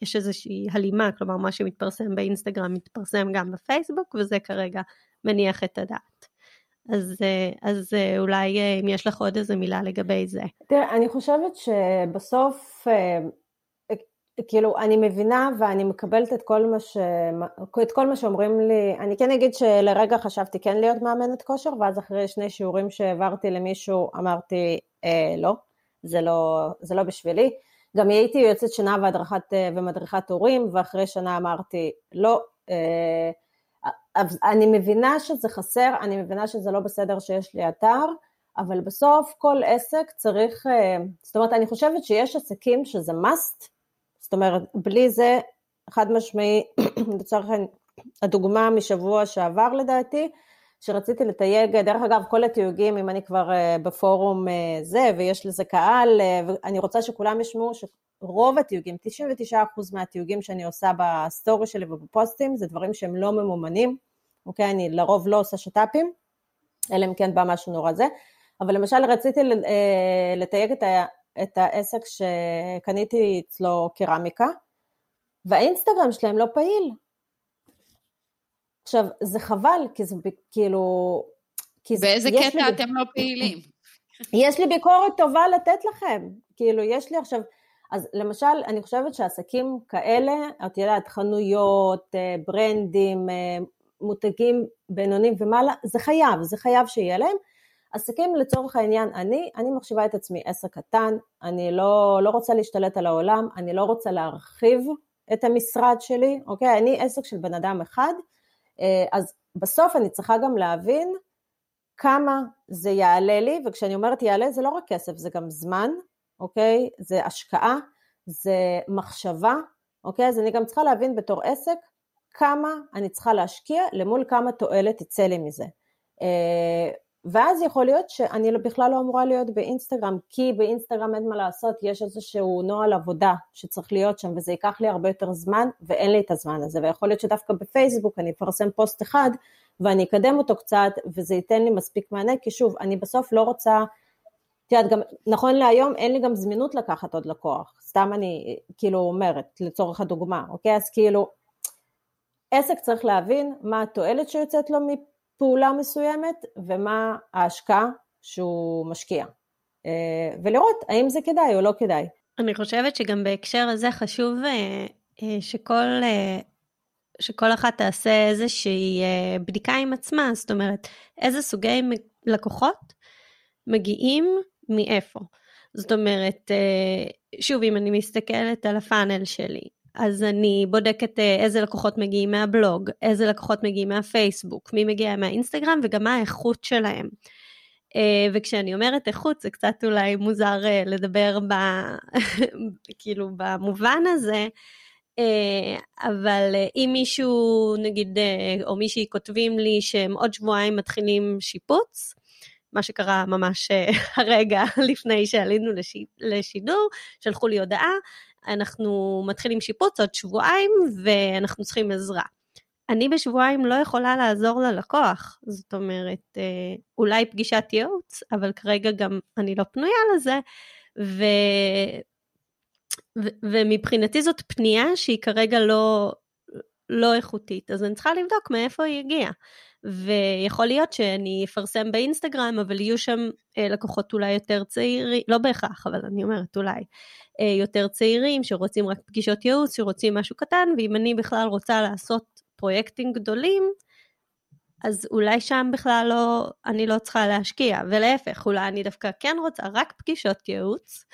יש איזושהי הלימה, כלומר מה שמתפרסם באינסטגרם מתפרסם גם בפייסבוק, וזה כרגע מניח את הדעת. אז, אז אולי אם יש לך עוד איזה מילה לגבי זה. תראה, אני חושבת שבסוף כאילו, אני מבינה ואני מקבלת את כל, מה ש... את כל מה שאומרים לי, אני כן אגיד שלרגע חשבתי כן להיות מאמנת כושר, ואז אחרי שני שיעורים שהעברתי למישהו, אמרתי, אה, לא, זה לא, זה לא בשבילי. גם הייתי יועצת שנה והדרכת, ומדריכת הורים, ואחרי שנה אמרתי, לא, אה, אני מבינה שזה חסר, אני מבינה שזה לא בסדר שיש לי אתר, אבל בסוף כל עסק צריך, אה, זאת אומרת, אני חושבת שיש עסקים שזה must, זאת אומרת, בלי זה, חד משמעי, לצורך הדוגמה משבוע שעבר לדעתי, שרציתי לתייג, דרך אגב, כל התיוגים, אם אני כבר אה, בפורום אה, זה, ויש לזה קהל, אני רוצה שכולם ישמעו שרוב התיוגים, 99% מהתיוגים שאני עושה בסטורי שלי ובפוסטים, זה דברים שהם לא ממומנים, אוקיי? אני לרוב לא עושה שת"פים, אלא אם כן בא משהו נורא זה. אבל למשל רציתי אה, לתייג את, את העסק שקניתי אצלו קרמיקה, והאינסטגרם שלהם לא פעיל. עכשיו, זה חבל, כי זה כאילו... כי באיזה קטע לי, אתם לא פעילים? יש לי ביקורת טובה לתת לכם. כאילו, יש לי עכשיו... אז למשל, אני חושבת שעסקים כאלה, את יודעת, חנויות, אה, ברנדים, אה, מותגים בינוניים ומעלה, זה חייב, זה חייב שיהיה להם. עסקים לצורך העניין, אני, אני מחשיבה את עצמי עסק קטן, אני לא, לא רוצה להשתלט על העולם, אני לא רוצה להרחיב את המשרד שלי, אוקיי? אני עסק של בן אדם אחד, אה, אז בסוף אני צריכה גם להבין כמה זה יעלה לי, וכשאני אומרת יעלה זה לא רק כסף, זה גם זמן, אוקיי? זה השקעה, זה מחשבה, אוקיי? אז אני גם צריכה להבין בתור עסק כמה אני צריכה להשקיע למול כמה תועלת תצא לי מזה. ואז יכול להיות שאני בכלל לא אמורה להיות באינסטגרם, כי באינסטגרם אין מה לעשות, יש איזשהו נוהל עבודה שצריך להיות שם, וזה ייקח לי הרבה יותר זמן, ואין לי את הזמן הזה, ויכול להיות שדווקא בפייסבוק אני אפרסם פוסט אחד, ואני אקדם אותו קצת, וזה ייתן לי מספיק מענה, כי שוב, אני בסוף לא רוצה, את יודעת, גם נכון להיום אין לי גם זמינות לקחת עוד לקוח, סתם אני כאילו אומרת, לצורך הדוגמה, אוקיי? אז כאילו, עסק צריך להבין מה התועלת שיוצאת לו פעולה מסוימת ומה ההשקעה שהוא משקיע. אה, ולראות האם זה כדאי או לא כדאי. אני חושבת שגם בהקשר הזה חשוב אה, אה, שכל, שכל אחת תעשה איזושהי בדיקה עם עצמה, זאת אומרת, איזה סוגי לקוחות מגיעים מאיפה. זאת אומרת, שוב, אם אני מסתכלת על הפאנל שלי, אז אני בודקת אה, איזה לקוחות מגיעים מהבלוג, איזה לקוחות מגיעים מהפייסבוק, מי מגיע מהאינסטגרם וגם מה האיכות שלהם. אה, וכשאני אומרת איכות זה קצת אולי מוזר אה, לדבר ב... כאילו במובן הזה, אבל אם מישהו נגיד או מישהי כותבים לי שהם עוד שבועיים מתחילים שיפוץ, מה שקרה ממש הרגע לפני שעלינו לשידור, שלחו לי הודעה, אנחנו מתחילים שיפוץ עוד שבועיים ואנחנו צריכים עזרה. אני בשבועיים לא יכולה לעזור ללקוח, זאת אומרת, אה, אולי פגישת ייעוץ, אבל כרגע גם אני לא פנויה לזה, ו... ו... ומבחינתי זאת פנייה שהיא כרגע לא, לא איכותית, אז אני צריכה לבדוק מאיפה היא הגיעה. ויכול להיות שאני אפרסם באינסטגרם, אבל יהיו שם אה, לקוחות אולי יותר צעירים, לא בהכרח, אבל אני אומרת אולי, אה, יותר צעירים שרוצים רק פגישות ייעוץ, שרוצים משהו קטן, ואם אני בכלל רוצה לעשות פרויקטים גדולים, אז אולי שם בכלל לא, אני לא צריכה להשקיע, ולהפך, אולי אני דווקא כן רוצה רק פגישות ייעוץ,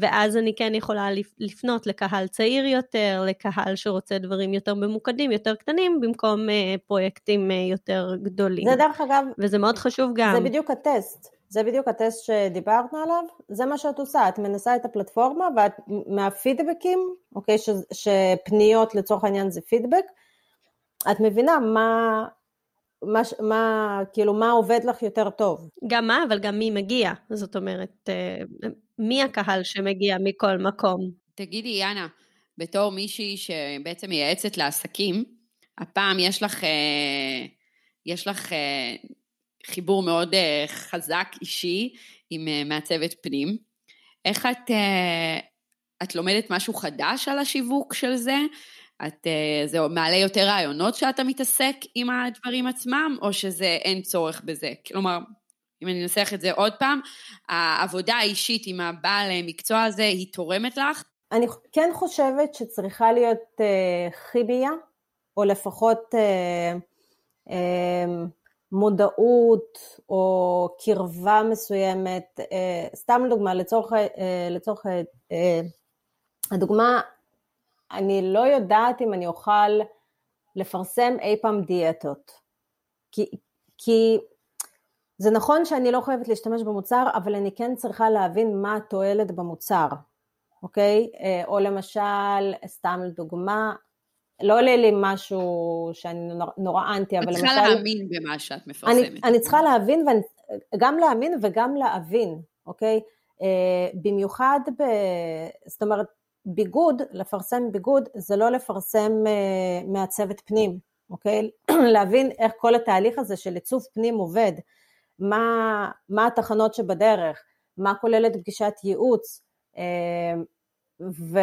ואז אני כן יכולה לפנות לקהל צעיר יותר, לקהל שרוצה דברים יותר ממוקדים, יותר קטנים, במקום אה, פרויקטים אה, יותר גדולים. זה דרך אגב... וזה מאוד חשוב גם. זה בדיוק הטסט. זה בדיוק הטסט שדיברנו עליו, זה מה שאת עושה, את מנסה את הפלטפורמה ואת מהפידבקים, אוקיי, ש, שפניות לצורך העניין זה פידבק, את מבינה מה, מה, מה, כאילו, מה עובד לך יותר טוב. גם מה, אבל גם מי מגיע, זאת אומרת, מי הקהל שמגיע מכל מקום? תגידי, יאנה, בתור מישהי שבעצם מייעצת לעסקים, הפעם יש לך, אה, יש לך אה, חיבור מאוד אה, חזק, אישי, עם מעצבת פנים. איך את, את לומדת משהו חדש על השיווק של זה? את, זה מעלה יותר רעיונות שאתה מתעסק עם הדברים עצמם, או שזה אין צורך בזה? כלומר, אם אני אנסח את זה עוד פעם, העבודה האישית עם הבעל מקצוע הזה, היא תורמת לך? אני כן חושבת שצריכה להיות uh, חיביה, או לפחות uh, uh, מודעות או קרבה מסוימת, uh, סתם דוגמה, לצורך, uh, לצורך uh, הדוגמה, אני לא יודעת אם אני אוכל לפרסם אי פעם דיאטות. כי, כי זה נכון שאני לא חייבת להשתמש במוצר, אבל אני כן צריכה להבין מה התועלת במוצר, אוקיי? אה, או למשל, סתם לדוגמה, לא עולה לי משהו שאני נורא אנטי, אבל למשל... את צריכה להאמין במה שאת מפרסמת. אני, אני צריכה להבין, ואני, גם להאמין וגם להבין, אוקיי? אה, במיוחד, ב, זאת אומרת, ביגוד, לפרסם ביגוד, זה לא לפרסם אה, מעצבת פנים, אוקיי? להבין איך כל התהליך הזה של עיצוב פנים עובד, מה, מה התחנות שבדרך, מה כוללת פגישת ייעוץ, אה, ואני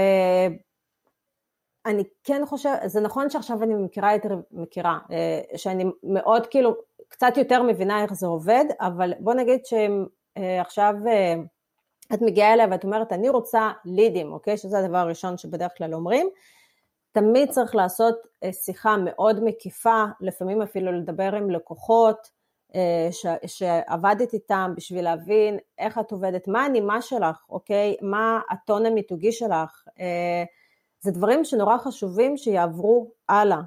כן חושבת, זה נכון שעכשיו אני מכירה יותר, מכירה, אה, שאני מאוד כאילו, קצת יותר מבינה איך זה עובד, אבל בוא נגיד שעכשיו את מגיעה אליה ואת אומרת, אני רוצה לידים, אוקיי? שזה הדבר הראשון שבדרך כלל אומרים. תמיד צריך לעשות אה, שיחה מאוד מקיפה, לפעמים אפילו לדבר עם לקוחות אה, ש, שעבדת איתם בשביל להבין איך את עובדת, מה הנימה שלך, אוקיי? מה הטון המיתוגי שלך. אה, זה דברים שנורא חשובים שיעברו הלאה.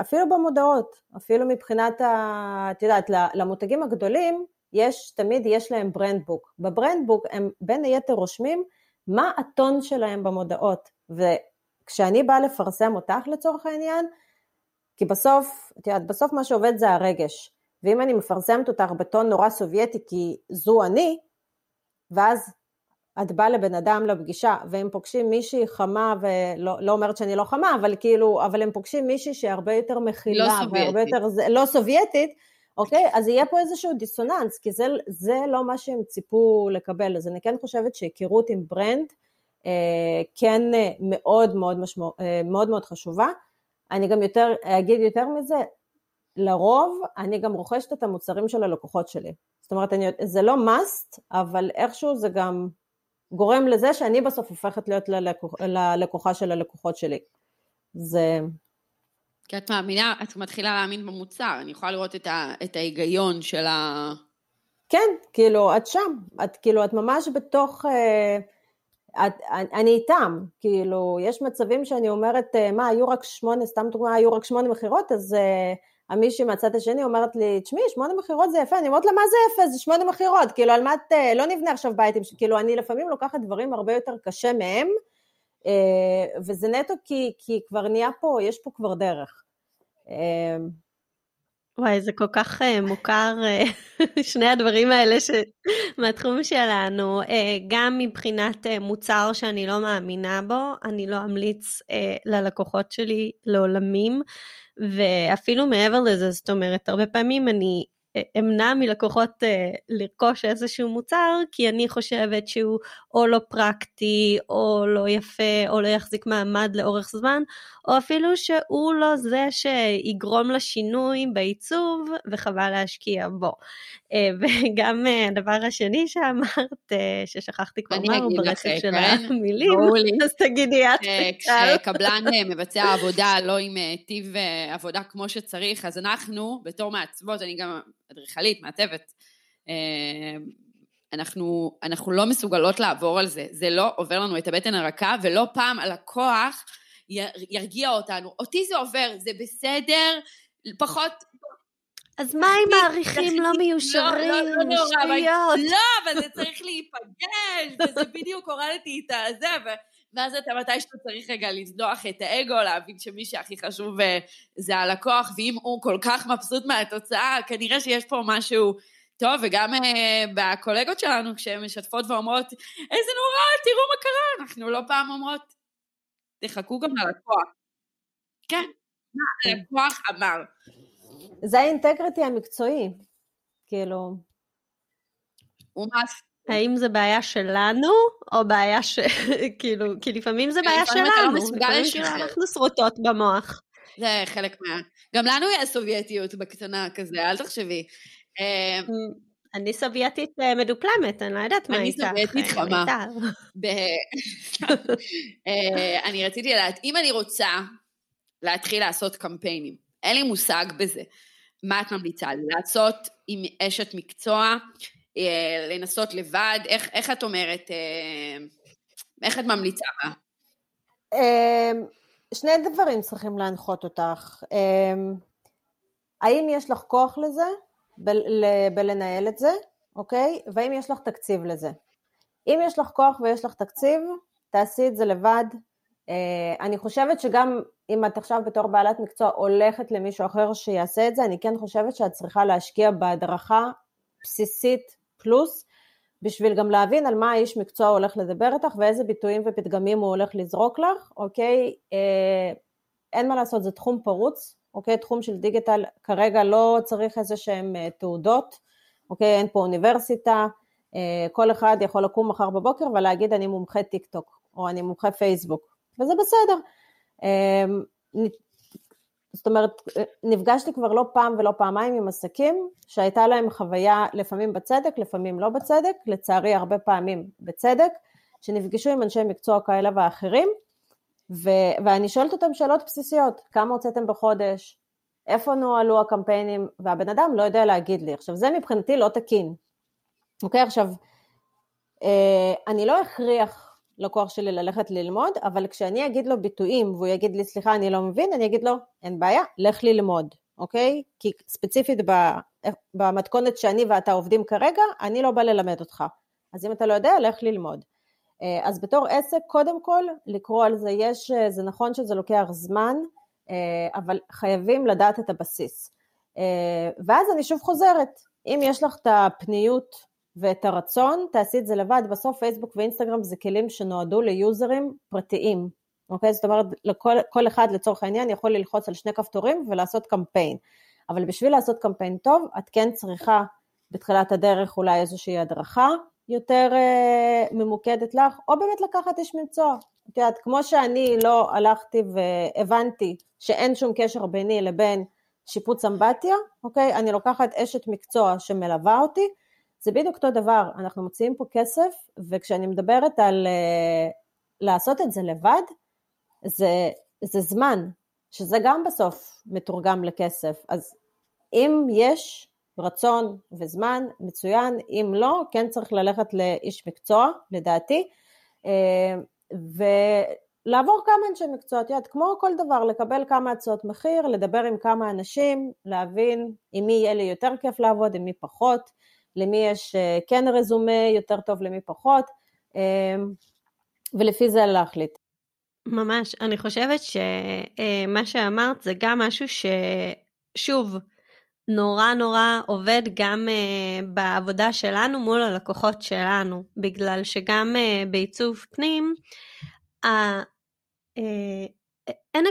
אפילו במודעות, אפילו מבחינת, ה, את יודעת, למותגים הגדולים, יש, תמיד יש להם ברנדבוק. בברנדבוק הם בין היתר רושמים מה הטון שלהם במודעות. וכשאני באה לפרסם אותך לצורך העניין, כי בסוף, את יודעת, בסוף מה שעובד זה הרגש. ואם אני מפרסמת אותך בטון נורא סובייטי כי זו אני, ואז את באה לבן אדם לפגישה, והם פוגשים מישהי חמה, ולא לא אומרת שאני לא חמה, אבל כאילו, אבל הם פוגשים מישהי שהרבה יותר מכילה, לא סובייטית. יותר, לא סובייטית, אוקיי? אז יהיה פה איזשהו דיסוננס, כי זה, זה לא מה שהם ציפו לקבל. אז אני כן חושבת שהיכרות עם brand אה, כן אה, מאוד מאוד, משמע, אה, מאוד מאוד חשובה. אני גם יותר, אגיד יותר מזה, לרוב אני גם רוכשת את המוצרים של הלקוחות שלי. זאת אומרת, אני, זה לא must, אבל איכשהו זה גם גורם לזה שאני בסוף הופכת להיות ללקוח, ללקוחה של הלקוחות שלי. זה, כי את מאמינה, את מתחילה להאמין במוצר, אני יכולה לראות את, ה, את ההיגיון של ה... כן, כאילו, את שם, את כאילו, את ממש בתוך, אה, את, אני איתם, כאילו, יש מצבים שאני אומרת, אה, מה, היו רק שמונה, סתם דוגמה, היו רק שמונה מכירות, אז uh, המישהי מהצד השני אומרת לי, תשמעי, שמונה מכירות זה יפה, אני אומרת לה, מה זה יפה? זה שמונה מכירות, כאילו, על מה את, לא נבנה עכשיו בית, כאילו, אני לפעמים לוקחת דברים הרבה יותר קשה מהם, אה, וזה נטו כי, כי כבר נהיה פה, יש פה כבר דרך. אה, וואי, זה כל כך uh, מוכר, uh, שני הדברים האלה ש... מהתחום שלנו, uh, גם מבחינת uh, מוצר שאני לא מאמינה בו, אני לא אמליץ uh, ללקוחות שלי לעולמים, ואפילו מעבר לזה, זאת אומרת, הרבה פעמים אני אמנע מלקוחות uh, לרכוש איזשהו מוצר, כי אני חושבת שהוא או לא פרקטי, או לא יפה, או לא יחזיק מעמד לאורך זמן, או אפילו שהוא לא זה שיגרום לשינוי בעיצוב, וחבל להשקיע בו. Uh, וגם uh, הדבר השני שאמרת, uh, ששכחתי כבר מה הוא ברצף של כן? המילים, אז תגידי את. כשקבלן מבצע עבודה לא עם טיב עבודה כמו שצריך, אז אנחנו, בתור מעצבות, אני גם אדריכלית, מעצבת, אה, אנחנו, אנחנו לא מסוגלות לעבור על זה, זה לא עובר לנו את הבטן הרכה, ולא פעם הלקוח ירגיע אותנו, אותי זה עובר, זה בסדר, פחות... אז מה עם העריכים לא מיושרים? לא, לא, לא, שטויות. לא, אבל זה צריך להיפגש, וזה בדיוק הורדתי את הזה, ואז אתה מתי שאתה צריך רגע לזנוח את האגו, להבין שמי שהכי חשוב אה, זה הלקוח, ואם הוא כל כך מבסוט מהתוצאה, כנראה שיש פה משהו טוב, וגם uh, בקולגות שלנו, כשהן משתפות ואומרות, איזה נורא, תראו מה קרה, אנחנו לא פעם אומרות, תחכו גם ללקוח. כן, מה הלקוח אמר. זה האינטגריטי המקצועי, כאילו. האם זה בעיה שלנו, או בעיה ש... כאילו, כי לפעמים זה בעיה שלנו, לפעמים כאילו אנחנו שרוטות במוח. זה חלק מה... גם לנו יש סובייטיות בקטנה כזה, אל תחשבי. אמ, אני סובייטית אה, מדופלמת, אני לא יודעת מה איתך. אני סובייטית אה, חמה. אה, אני רציתי לדעת, אם אני רוצה להתחיל לעשות קמפיינים, אין לי מושג בזה, מה את ממליצה לי? לעשות עם אשת מקצוע, אה, לנסות לבד? איך, איך את אומרת, אה, איך את ממליצה? אמ, שני דברים צריכים להנחות אותך. אמ, האם יש לך כוח לזה, בלנהל את זה, אוקיי? והאם יש לך תקציב לזה. אם יש לך כוח ויש לך תקציב, תעשי את זה לבד. אה, אני חושבת שגם אם את עכשיו בתור בעלת מקצוע הולכת למישהו אחר שיעשה את זה, אני כן חושבת שאת צריכה להשקיע בהדרכה בסיסית פלוס, בשביל גם להבין על מה האיש מקצוע הולך לדבר איתך ואיזה ביטויים ופתגמים הוא הולך לזרוק לך, אוקיי? אה, אין מה לעשות, זה תחום פרוץ, אוקיי? תחום של דיגיטל כרגע לא צריך איזה שהם אה, תעודות, אוקיי? אין פה אוניברסיטה, אה, כל אחד יכול לקום מחר בבוקר ולהגיד אני מומחה טיק טוק, או אני מומחה פייסבוק, וזה בסדר. זאת אומרת, נפגשתי כבר לא פעם ולא פעמיים עם עסקים שהייתה להם חוויה לפעמים בצדק, לפעמים לא בצדק, לצערי הרבה פעמים בצדק, שנפגשו עם אנשי מקצוע כאלה ואחרים, ו- ואני שואלת אותם שאלות בסיסיות, כמה הוצאתם בחודש, איפה נוהלו הקמפיינים, והבן אדם לא יודע להגיד לי. עכשיו זה מבחינתי לא תקין, אוקיי? עכשיו, אה, אני לא אכריח לקוח שלי ללכת ללמוד, אבל כשאני אגיד לו ביטויים והוא יגיד לי, סליחה, אני לא מבין, אני אגיד לו, אין בעיה, לך ללמוד, אוקיי? כי ספציפית במתכונת שאני ואתה עובדים כרגע, אני לא בא ללמד אותך. אז אם אתה לא יודע, לך ללמוד. אה, אז בתור עסק, קודם כל, לקרוא על זה, יש, אה, זה נכון שזה לוקח זמן, אה, אבל חייבים לדעת את הבסיס. ואז אני שוב חוזרת, אם יש לך את הפניות ואת הרצון, תעשי את זה לבד, בסוף פייסבוק ואינסטגרם זה כלים שנועדו ליוזרים פרטיים, אוקיי? זאת אומרת, לכל אחד לצורך העניין יכול ללחוץ על שני כפתורים ולעשות קמפיין, אבל בשביל לעשות קמפיין טוב, את כן צריכה בתחילת הדרך אולי איזושהי הדרכה יותר אה, ממוקדת לך, או באמת לקחת איש מקצוע. את יודעת, כמו שאני לא הלכתי והבנתי שאין שום קשר ביני לבין שיפוץ אמבטיה, אוקיי? אני לוקחת אשת מקצוע שמלווה אותי, זה בדיוק אותו דבר, אנחנו מוציאים פה כסף, וכשאני מדברת על uh, לעשות את זה לבד, זה, זה זמן, שזה גם בסוף מתורגם לכסף. אז אם יש רצון וזמן, מצוין, אם לא, כן צריך ללכת לאיש מקצוע, לדעתי, uh, ולעבור כמה אנשי מקצוע, את יודעת, כמו כל דבר, לקבל כמה הצעות מחיר, לדבר עם כמה אנשים, להבין עם מי יהיה לי יותר כיף לעבוד, עם מי פחות. למי יש אה, כן רזומה יותר טוב, למי פחות, אה, ולפי זה להחליט. ממש, אני חושבת שמה שאמרת זה גם משהו ששוב, נורא נורא עובד גם uh, בעבודה שלנו מול הלקוחות שלנו, בגלל שגם uh, בעיצוב פנים, uh, uh, אין,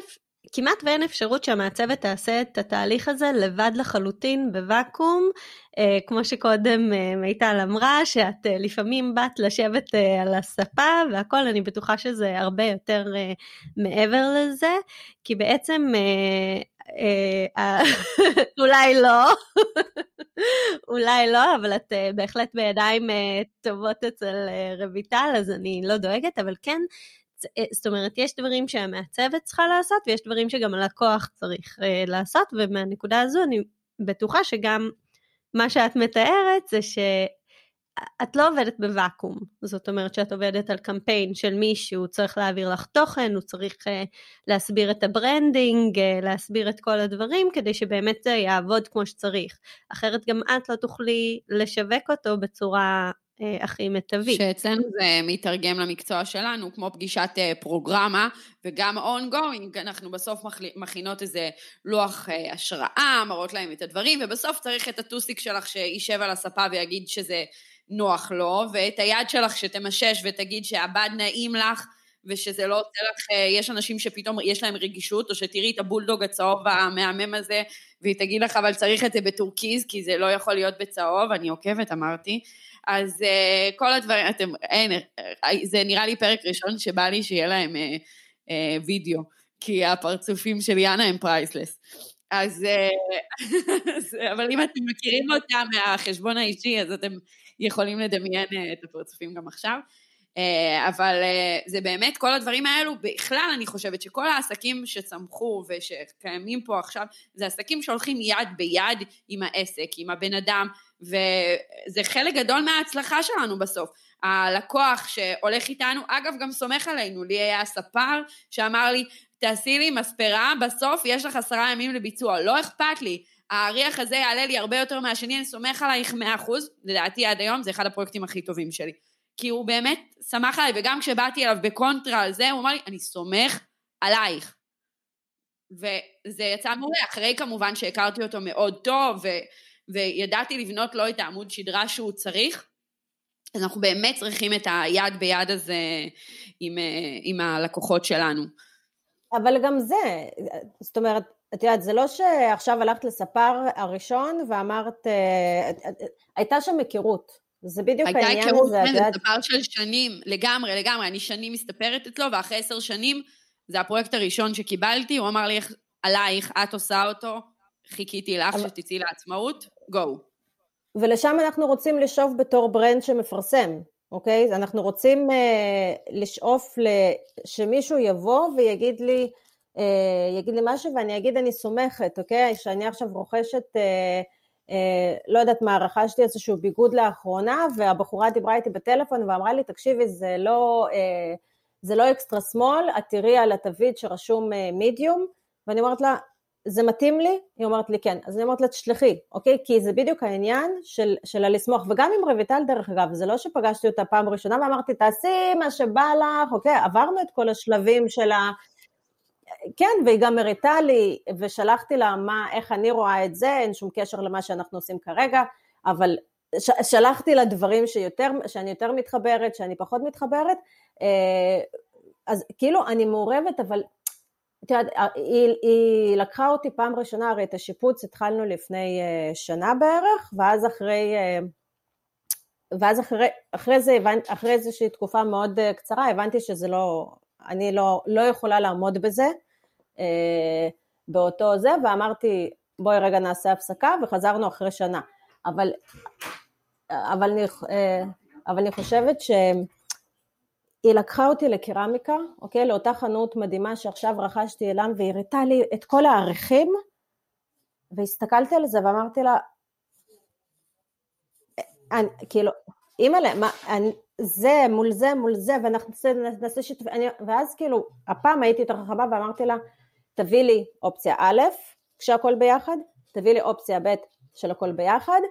כמעט ואין אפשרות שהמעצבת תעשה את התהליך הזה לבד לחלוטין בוואקום, אה, כמו שקודם אה, מיטל אמרה, שאת אה, לפעמים באת לשבת אה, על הספה והכל, אני בטוחה שזה הרבה יותר אה, מעבר לזה, כי בעצם אה, אה, אולי לא, אולי לא, אבל את אה, בהחלט בידיים אה, טובות אצל רויטל, אז אני לא דואגת, אבל כן אה, זאת אומרת, יש דברים שהמעצבת צריכה לעשות ויש דברים שגם הלקוח צריך uh, לעשות, ומהנקודה הזו אני בטוחה שגם מה שאת מתארת זה שאת לא עובדת בוואקום, זאת אומרת שאת עובדת על קמפיין של מישהו, צריך להעביר לך תוכן, הוא צריך uh, להסביר את ה branding, אה, להסביר את כל הדברים, כדי שבאמת זה יעבוד כמו שצריך. אחרת גם את לא תוכלי לשווק אותו בצורה אה, הכי מיטבי. שאצלנו זה מתרגם למקצוע שלנו, כמו פגישת אה, פרוגרמה, וגם ongoing, אנחנו בסוף מכינות איזה לוח אה, השראה, מראות להם את הדברים, ובסוף צריך את הטוסיק שלך שישב על הספה ויגיד שזה נוח לו, ואת היד שלך שתמשש ותגיד שהבד נעים לך, ושזה לא עושה לך, יש אנשים שפתאום יש להם רגישות, או שתראי את הבולדוג הצהוב המהמם הזה, והיא תגיד לך, אבל צריך את זה בטורקיז, כי זה לא יכול להיות בצהוב, אני עוקבת, אמרתי. אז אה, כל הדברים, אתם, אין, זה נראה לי פרק ראשון שבא לי שיהיה להם אה, אה, וידאו, כי הפרצופים של יאנה הם priceless. אז, אה, אבל אם אתם מכירים אותה מהחשבון האישי, אז אתם יכולים לדמיין uh, את הפרצופים גם עכשיו. Uh, אבל uh, זה באמת, כל הדברים האלו, בכלל אני חושבת שכל העסקים שצמחו ושקיימים פה עכשיו, זה עסקים שהולכים יד ביד עם העסק, עם הבן אדם, וזה חלק גדול מההצלחה שלנו בסוף. הלקוח שהולך איתנו, אגב, גם סומך עלינו. לי היה ספר שאמר לי, תעשי לי מספרה, בסוף יש לך עשרה ימים לביצוע. לא אכפת לי, האריח הזה יעלה לי הרבה יותר מהשני, אני סומך עלייך מאה אחוז, לדעתי עד היום זה אחד הפרויקטים הכי טובים שלי. כי הוא באמת שמח עליי, וגם כשבאתי אליו בקונטרה על זה, הוא אמר לי, אני סומך עלייך. וזה יצא מעולה, אחרי כמובן שהכרתי אותו מאוד טוב, ו, וידעתי לבנות לו את העמוד שדרה שהוא צריך, אז אנחנו באמת צריכים את היד ביד הזה עם, עם הלקוחות שלנו. אבל גם זה, זאת אומרת, את יודעת, זה לא שעכשיו הלכת לספר הראשון ואמרת, אה, הייתה שם היכרות. זה בדיוק העניין הזה, הייתה היכרות, זה ספר של שנים, לגמרי, לגמרי. אני שנים מסתפרת אצלו, ואחרי עשר שנים, זה הפרויקט הראשון שקיבלתי, הוא אמר לי, עלייך, את עושה אותו, חיכיתי לך אבל... שתצאי לעצמאות, גו. ולשם אנחנו רוצים לשאוף בתור ברנד שמפרסם, אוקיי? אנחנו רוצים אה, לשאוף שמישהו יבוא ויגיד לי, אה, יגיד לי משהו ואני אגיד אני סומכת, אוקיי? שאני עכשיו רוכשת, אה, לא יודעת מה, רכשתי איזשהו ביגוד לאחרונה והבחורה דיברה איתי בטלפון ואמרה לי, תקשיבי, זה לא, אה, זה לא אקסטרה שמאל, את תראי על התווית שרשום מידיום, אה, ואני אומרת לה, זה מתאים לי? היא אומרת לי כן. אז אני אומרת לה, תשלחי, אוקיי? כי זה בדיוק העניין של, של הלסמוך. וגם עם רויטל, דרך אגב, זה לא שפגשתי אותה פעם ראשונה ואמרתי, תעשי מה שבא לך, אוקיי? עברנו את כל השלבים של ה... כן, והיא גם הראתה לי, ושלחתי לה מה, איך אני רואה את זה, אין שום קשר למה שאנחנו עושים כרגע, אבל ש, שלחתי לה דברים שיותר, שאני יותר מתחברת, שאני פחות מתחברת, אה, אז כאילו אני מעורבת, אבל את יודעת, היא, היא לקחה אותי פעם ראשונה, הרי את השיפוץ התחלנו לפני אה, שנה בערך, ואז אחרי, אה, ואז אחרי, אחרי זה, אחרי איזושהי תקופה מאוד קצרה, הבנתי שזה לא, אני לא, לא יכולה לעמוד בזה, אה, באותו זה, ואמרתי, בואי רגע נעשה הפסקה, וחזרנו אחרי שנה. אבל, אבל, אני, אה, אבל אני חושבת שהיא לקחה אותי לקרמיקה, אוקיי? לאותה חנות מדהימה שעכשיו רכשתי אלם, והיא הראתה לי את כל הערכים, והסתכלתי על זה ואמרתי לה, אני, כאילו, אימא'לה, זה מול זה מול זה, ואנחנו נעשה, שיתוף, ואז כאילו, הפעם הייתי יותר רחבה ואמרתי לה, תביא לי אופציה א', כשהכל ביחד, תביא לי אופציה ב' של הכל ביחד,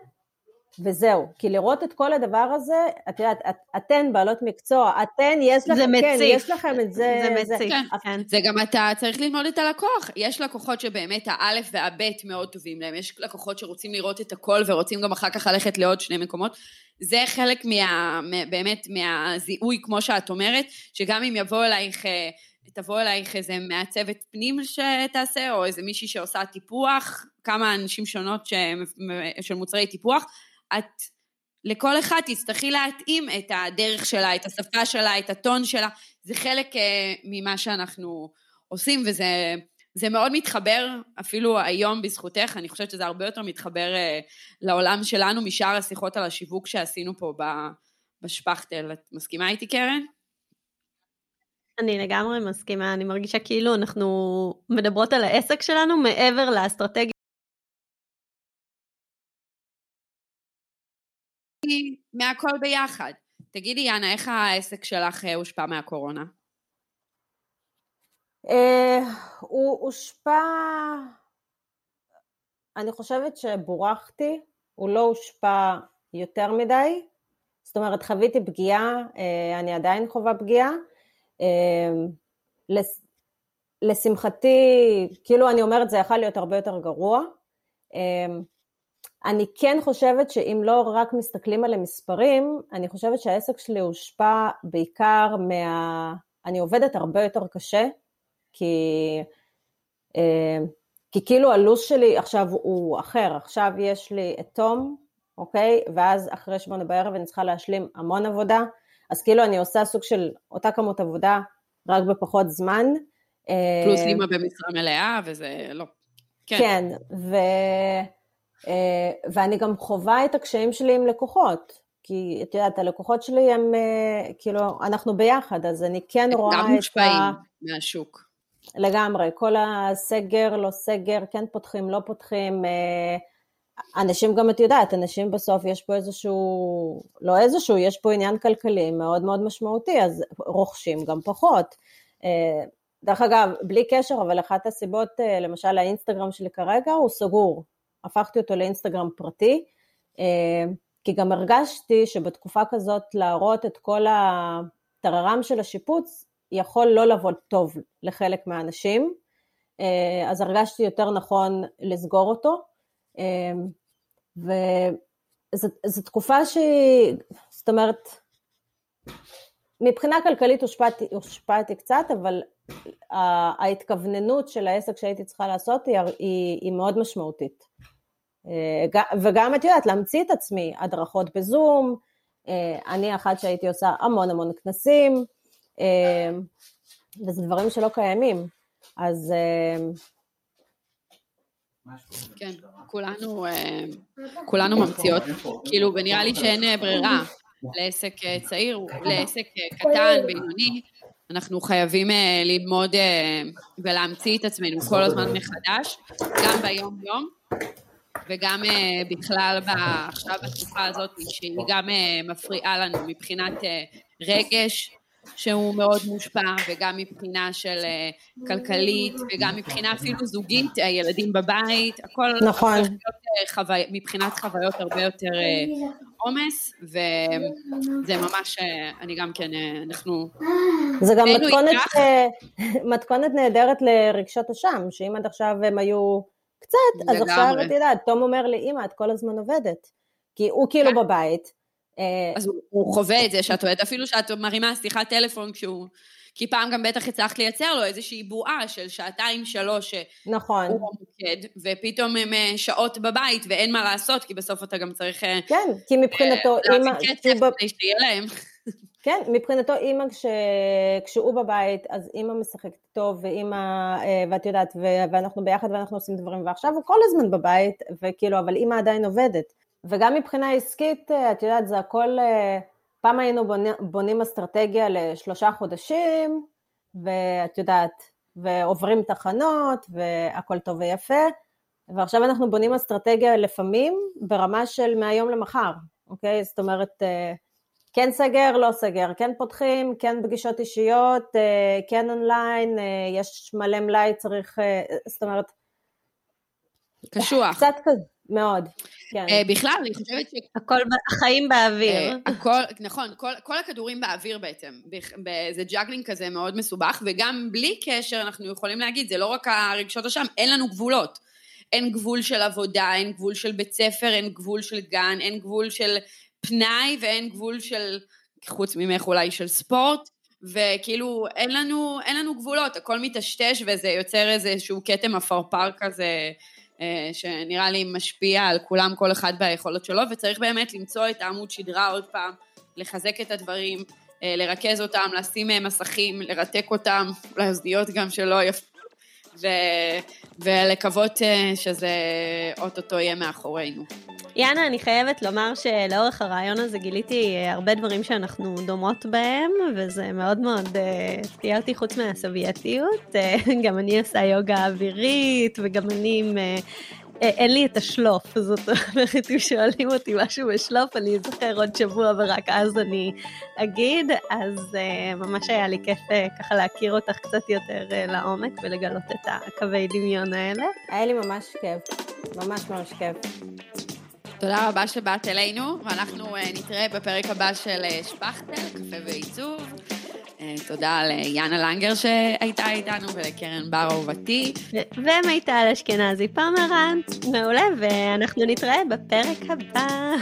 וזהו, כי לראות את כל הדבר הזה, את יודעת, את, אתן בעלות מקצוע, אתן, יש לכם, כן, יש לכם את זה. זה מציק, זה, כן. כן. זה גם אתה צריך ללמוד את הלקוח. יש לקוחות שבאמת האלף והבית מאוד טובים להם, יש לקוחות שרוצים לראות את הכל ורוצים גם אחר כך ללכת לעוד שני מקומות. זה חלק מה, באמת מהזיהוי, כמו שאת אומרת, שגם אם יבוא אלייך... אה, תבוא אלייך איזה מעצבת פנים שתעשה, או איזה מישהי שעושה טיפוח, כמה אנשים שונות ש... של מוצרי טיפוח, את לכל אחד תצטרכי להתאים את הדרך שלה, את השפה שלה, את הטון שלה, זה חלק uh, ממה שאנחנו עושים, וזה זה מאוד מתחבר, אפילו היום בזכותך, אני חושבת שזה הרבה יותר מתחבר uh, לעולם שלנו משאר השיחות על השיווק שעשינו פה בשפכטל. את מסכימה איתי, קרן? אני לגמרי מסכימה, אני מרגישה כאילו אנחנו מדברות על העסק שלנו מעבר לאסטרטגיה. מהכל ביחד. תגידי, יאנה, איך העסק שלך אה, הושפע מהקורונה? אה, הוא הושפע, אני חושבת שבורכתי, הוא לא הושפע יותר מדי, זאת אומרת חוויתי פגיעה, אה, אני עדיין חווה פגיעה, לשמחתי, כאילו אני אומרת זה יכול להיות הרבה יותר גרוע. אני כן חושבת שאם לא רק מסתכלים על המספרים, אני חושבת שהעסק שלי הושפע בעיקר מה... אני עובדת הרבה יותר קשה, כי, אמ, כי כאילו הלו"ז שלי עכשיו הוא אחר, עכשיו יש לי את תום, אוקיי? ואז אחרי שמונה בערב אני צריכה להשלים המון עבודה, אז כאילו אני עושה סוג של אותה כמות עבודה, רק בפחות זמן. פלוס אה, אימא במשרה מלאה, וזה לא. כן, כן ו... אה, ואני גם חווה את הקשיים שלי עם לקוחות. כי את יודעת, הלקוחות שלי הם, אה, כאילו, אנחנו ביחד, אז אני כן רואה את ה... גם מושפעים מהשוק. לגמרי, כל הסגר, לא סגר, כן פותחים, לא פותחים, אנשים גם, את יודעת, אנשים בסוף יש פה איזשהו, לא איזשהו, יש פה עניין כלכלי מאוד מאוד משמעותי, אז רוכשים גם פחות. אה, דרך אגב, בלי קשר, אבל אחת הסיבות, אה, למשל האינסטגרם שלי כרגע הוא סגור. הפכתי אותו לאינסטגרם פרטי, אה, כי גם הרגשתי שבתקופה כזאת להראות את כל הטררם של השיפוץ, יכול לא לעבוד טוב לחלק מהאנשים, אז הרגשתי יותר נכון לסגור אותו. וזו תקופה שהיא, זאת אומרת, מבחינה כלכלית הושפעתי, הושפעתי קצת, אבל ההתכווננות של העסק שהייתי צריכה לעשות היא, היא, היא מאוד משמעותית. אה, וגם, את יודעת, להמציא את עצמי, הדרכות בזום, אה, אני אחת שהייתי עושה המון המון כנסים, אה, וזה דברים שלא קיימים. אז כן, כולנו, כולנו ממציאות, כאילו, ונראה לי שאין ברירה לעסק צעיר, לעסק קטן, בינוני, אנחנו חייבים ללמוד ולהמציא את עצמנו כל הזמן מחדש, גם ביום-יום וגם בכלל עכשיו בתקופה הזאת, שהיא גם מפריעה לנו מבחינת רגש, שהוא מאוד מושפע, וגם מבחינה של אה, כלכלית, וגם מבחינה אפילו זוגית, הילדים בבית, הכל נכון. הופך להיות אה, חוו... מבחינת חוויות הרבה יותר אה, עומס, וזה ממש, אני גם כן, אנחנו... זה גם מתכונת, מתכונת נהדרת לרגשות אשם, שאם עד עכשיו הם היו קצת, אז עכשיו את יודעת, תום אומר לי, אמא, את כל הזמן עובדת. כי הוא כאילו כן. בבית, אה, אז הוא, הוא חווה את זה שאת עובדת, אפילו שאת מרימה שיחת טלפון כשהוא... כי פעם גם בטח הצלחת לייצר לו איזושהי בועה של שעתיים שלוש נכון. שהוא המוקד, ופתאום הם אה, שעות בבית ואין מה לעשות, כי בסוף אתה גם צריך... אה, כן, כי מבחינתו. להביא כסף כדי שיהיה להם. כן, מבחינתו אימא כש... כשהוא בבית, אז אימא משחקת טוב, ואימא, ואת יודעת, ו... ואנחנו ביחד ואנחנו עושים דברים, ועכשיו הוא כל הזמן בבית, וכאילו, אבל אימא עדיין עובדת. וגם מבחינה עסקית, אה, את יודעת, זה הכל, אה, פעם היינו בונים, בונים אסטרטגיה לשלושה חודשים, ואת יודעת, ועוברים תחנות, והכל טוב ויפה, ועכשיו אנחנו בונים אסטרטגיה לפעמים ברמה של מהיום למחר, אוקיי? זאת אומרת, אה, כן סגר, לא סגר, כן פותחים, כן פגישות אישיות, כן אונליין, יש מלא מלאי, צריך, זאת אומרת... קשוח. קצת כזה. מאוד, כן. בכלל, אני חושבת ש... הכל, החיים באוויר. הכל, נכון, כל, כל הכדורים באוויר בעצם. זה juggling כזה מאוד מסובך, וגם בלי קשר אנחנו יכולים להגיד, זה לא רק הרגשות אשם, אין לנו גבולות. אין גבול של עבודה, אין גבול של בית ספר, אין גבול של גן, אין גבול של פנאי ואין גבול של, חוץ ממך אולי, של ספורט. וכאילו אין לנו, אין לנו גבולות, הכל מטשטש וזה יוצר איזשהו כתם עפרפר כזה אה, שנראה לי משפיע על כולם, כל אחד ביכולות שלו, וצריך באמת למצוא את העמוד שדרה עוד פעם, לחזק את הדברים, אה, לרכז אותם, לשים אה, מסכים, לרתק אותם, לאוזניות גם שלא יפ... ו... ולקוות שזה אוטוטו יהיה מאחורינו. יאנה, אני חייבת לומר שלאורך הרעיון הזה גיליתי אה, הרבה דברים שאנחנו דומות בהם, וזה מאוד מאוד הפתיע uh, אותי חוץ מהסובייטיות. גם אני עושה יוגה אווירית, וגם אני עם... Uh, אין לי את השלוף, זאת אומרת, אם שואלים אותי משהו בשלוף, אני אזכר עוד שבוע ורק אז אני אגיד, אז uh, ממש היה לי כיף uh, ככה להכיר אותך קצת יותר לעומק ולגלות את הקווי דמיון האלה. היה לי ממש כיף, ממש ממש כיף. תודה רבה שבאת אלינו, ואנחנו אה, נתראה בפרק הבא של אה, שפכטל, קפה ועיצוב. תודה ליאנה לנגר שהייתה איתנו ולקרן בר אהובתי. ומיטל אשכנזי פמרנט, מעולה, ואנחנו נתראה בפרק הבא.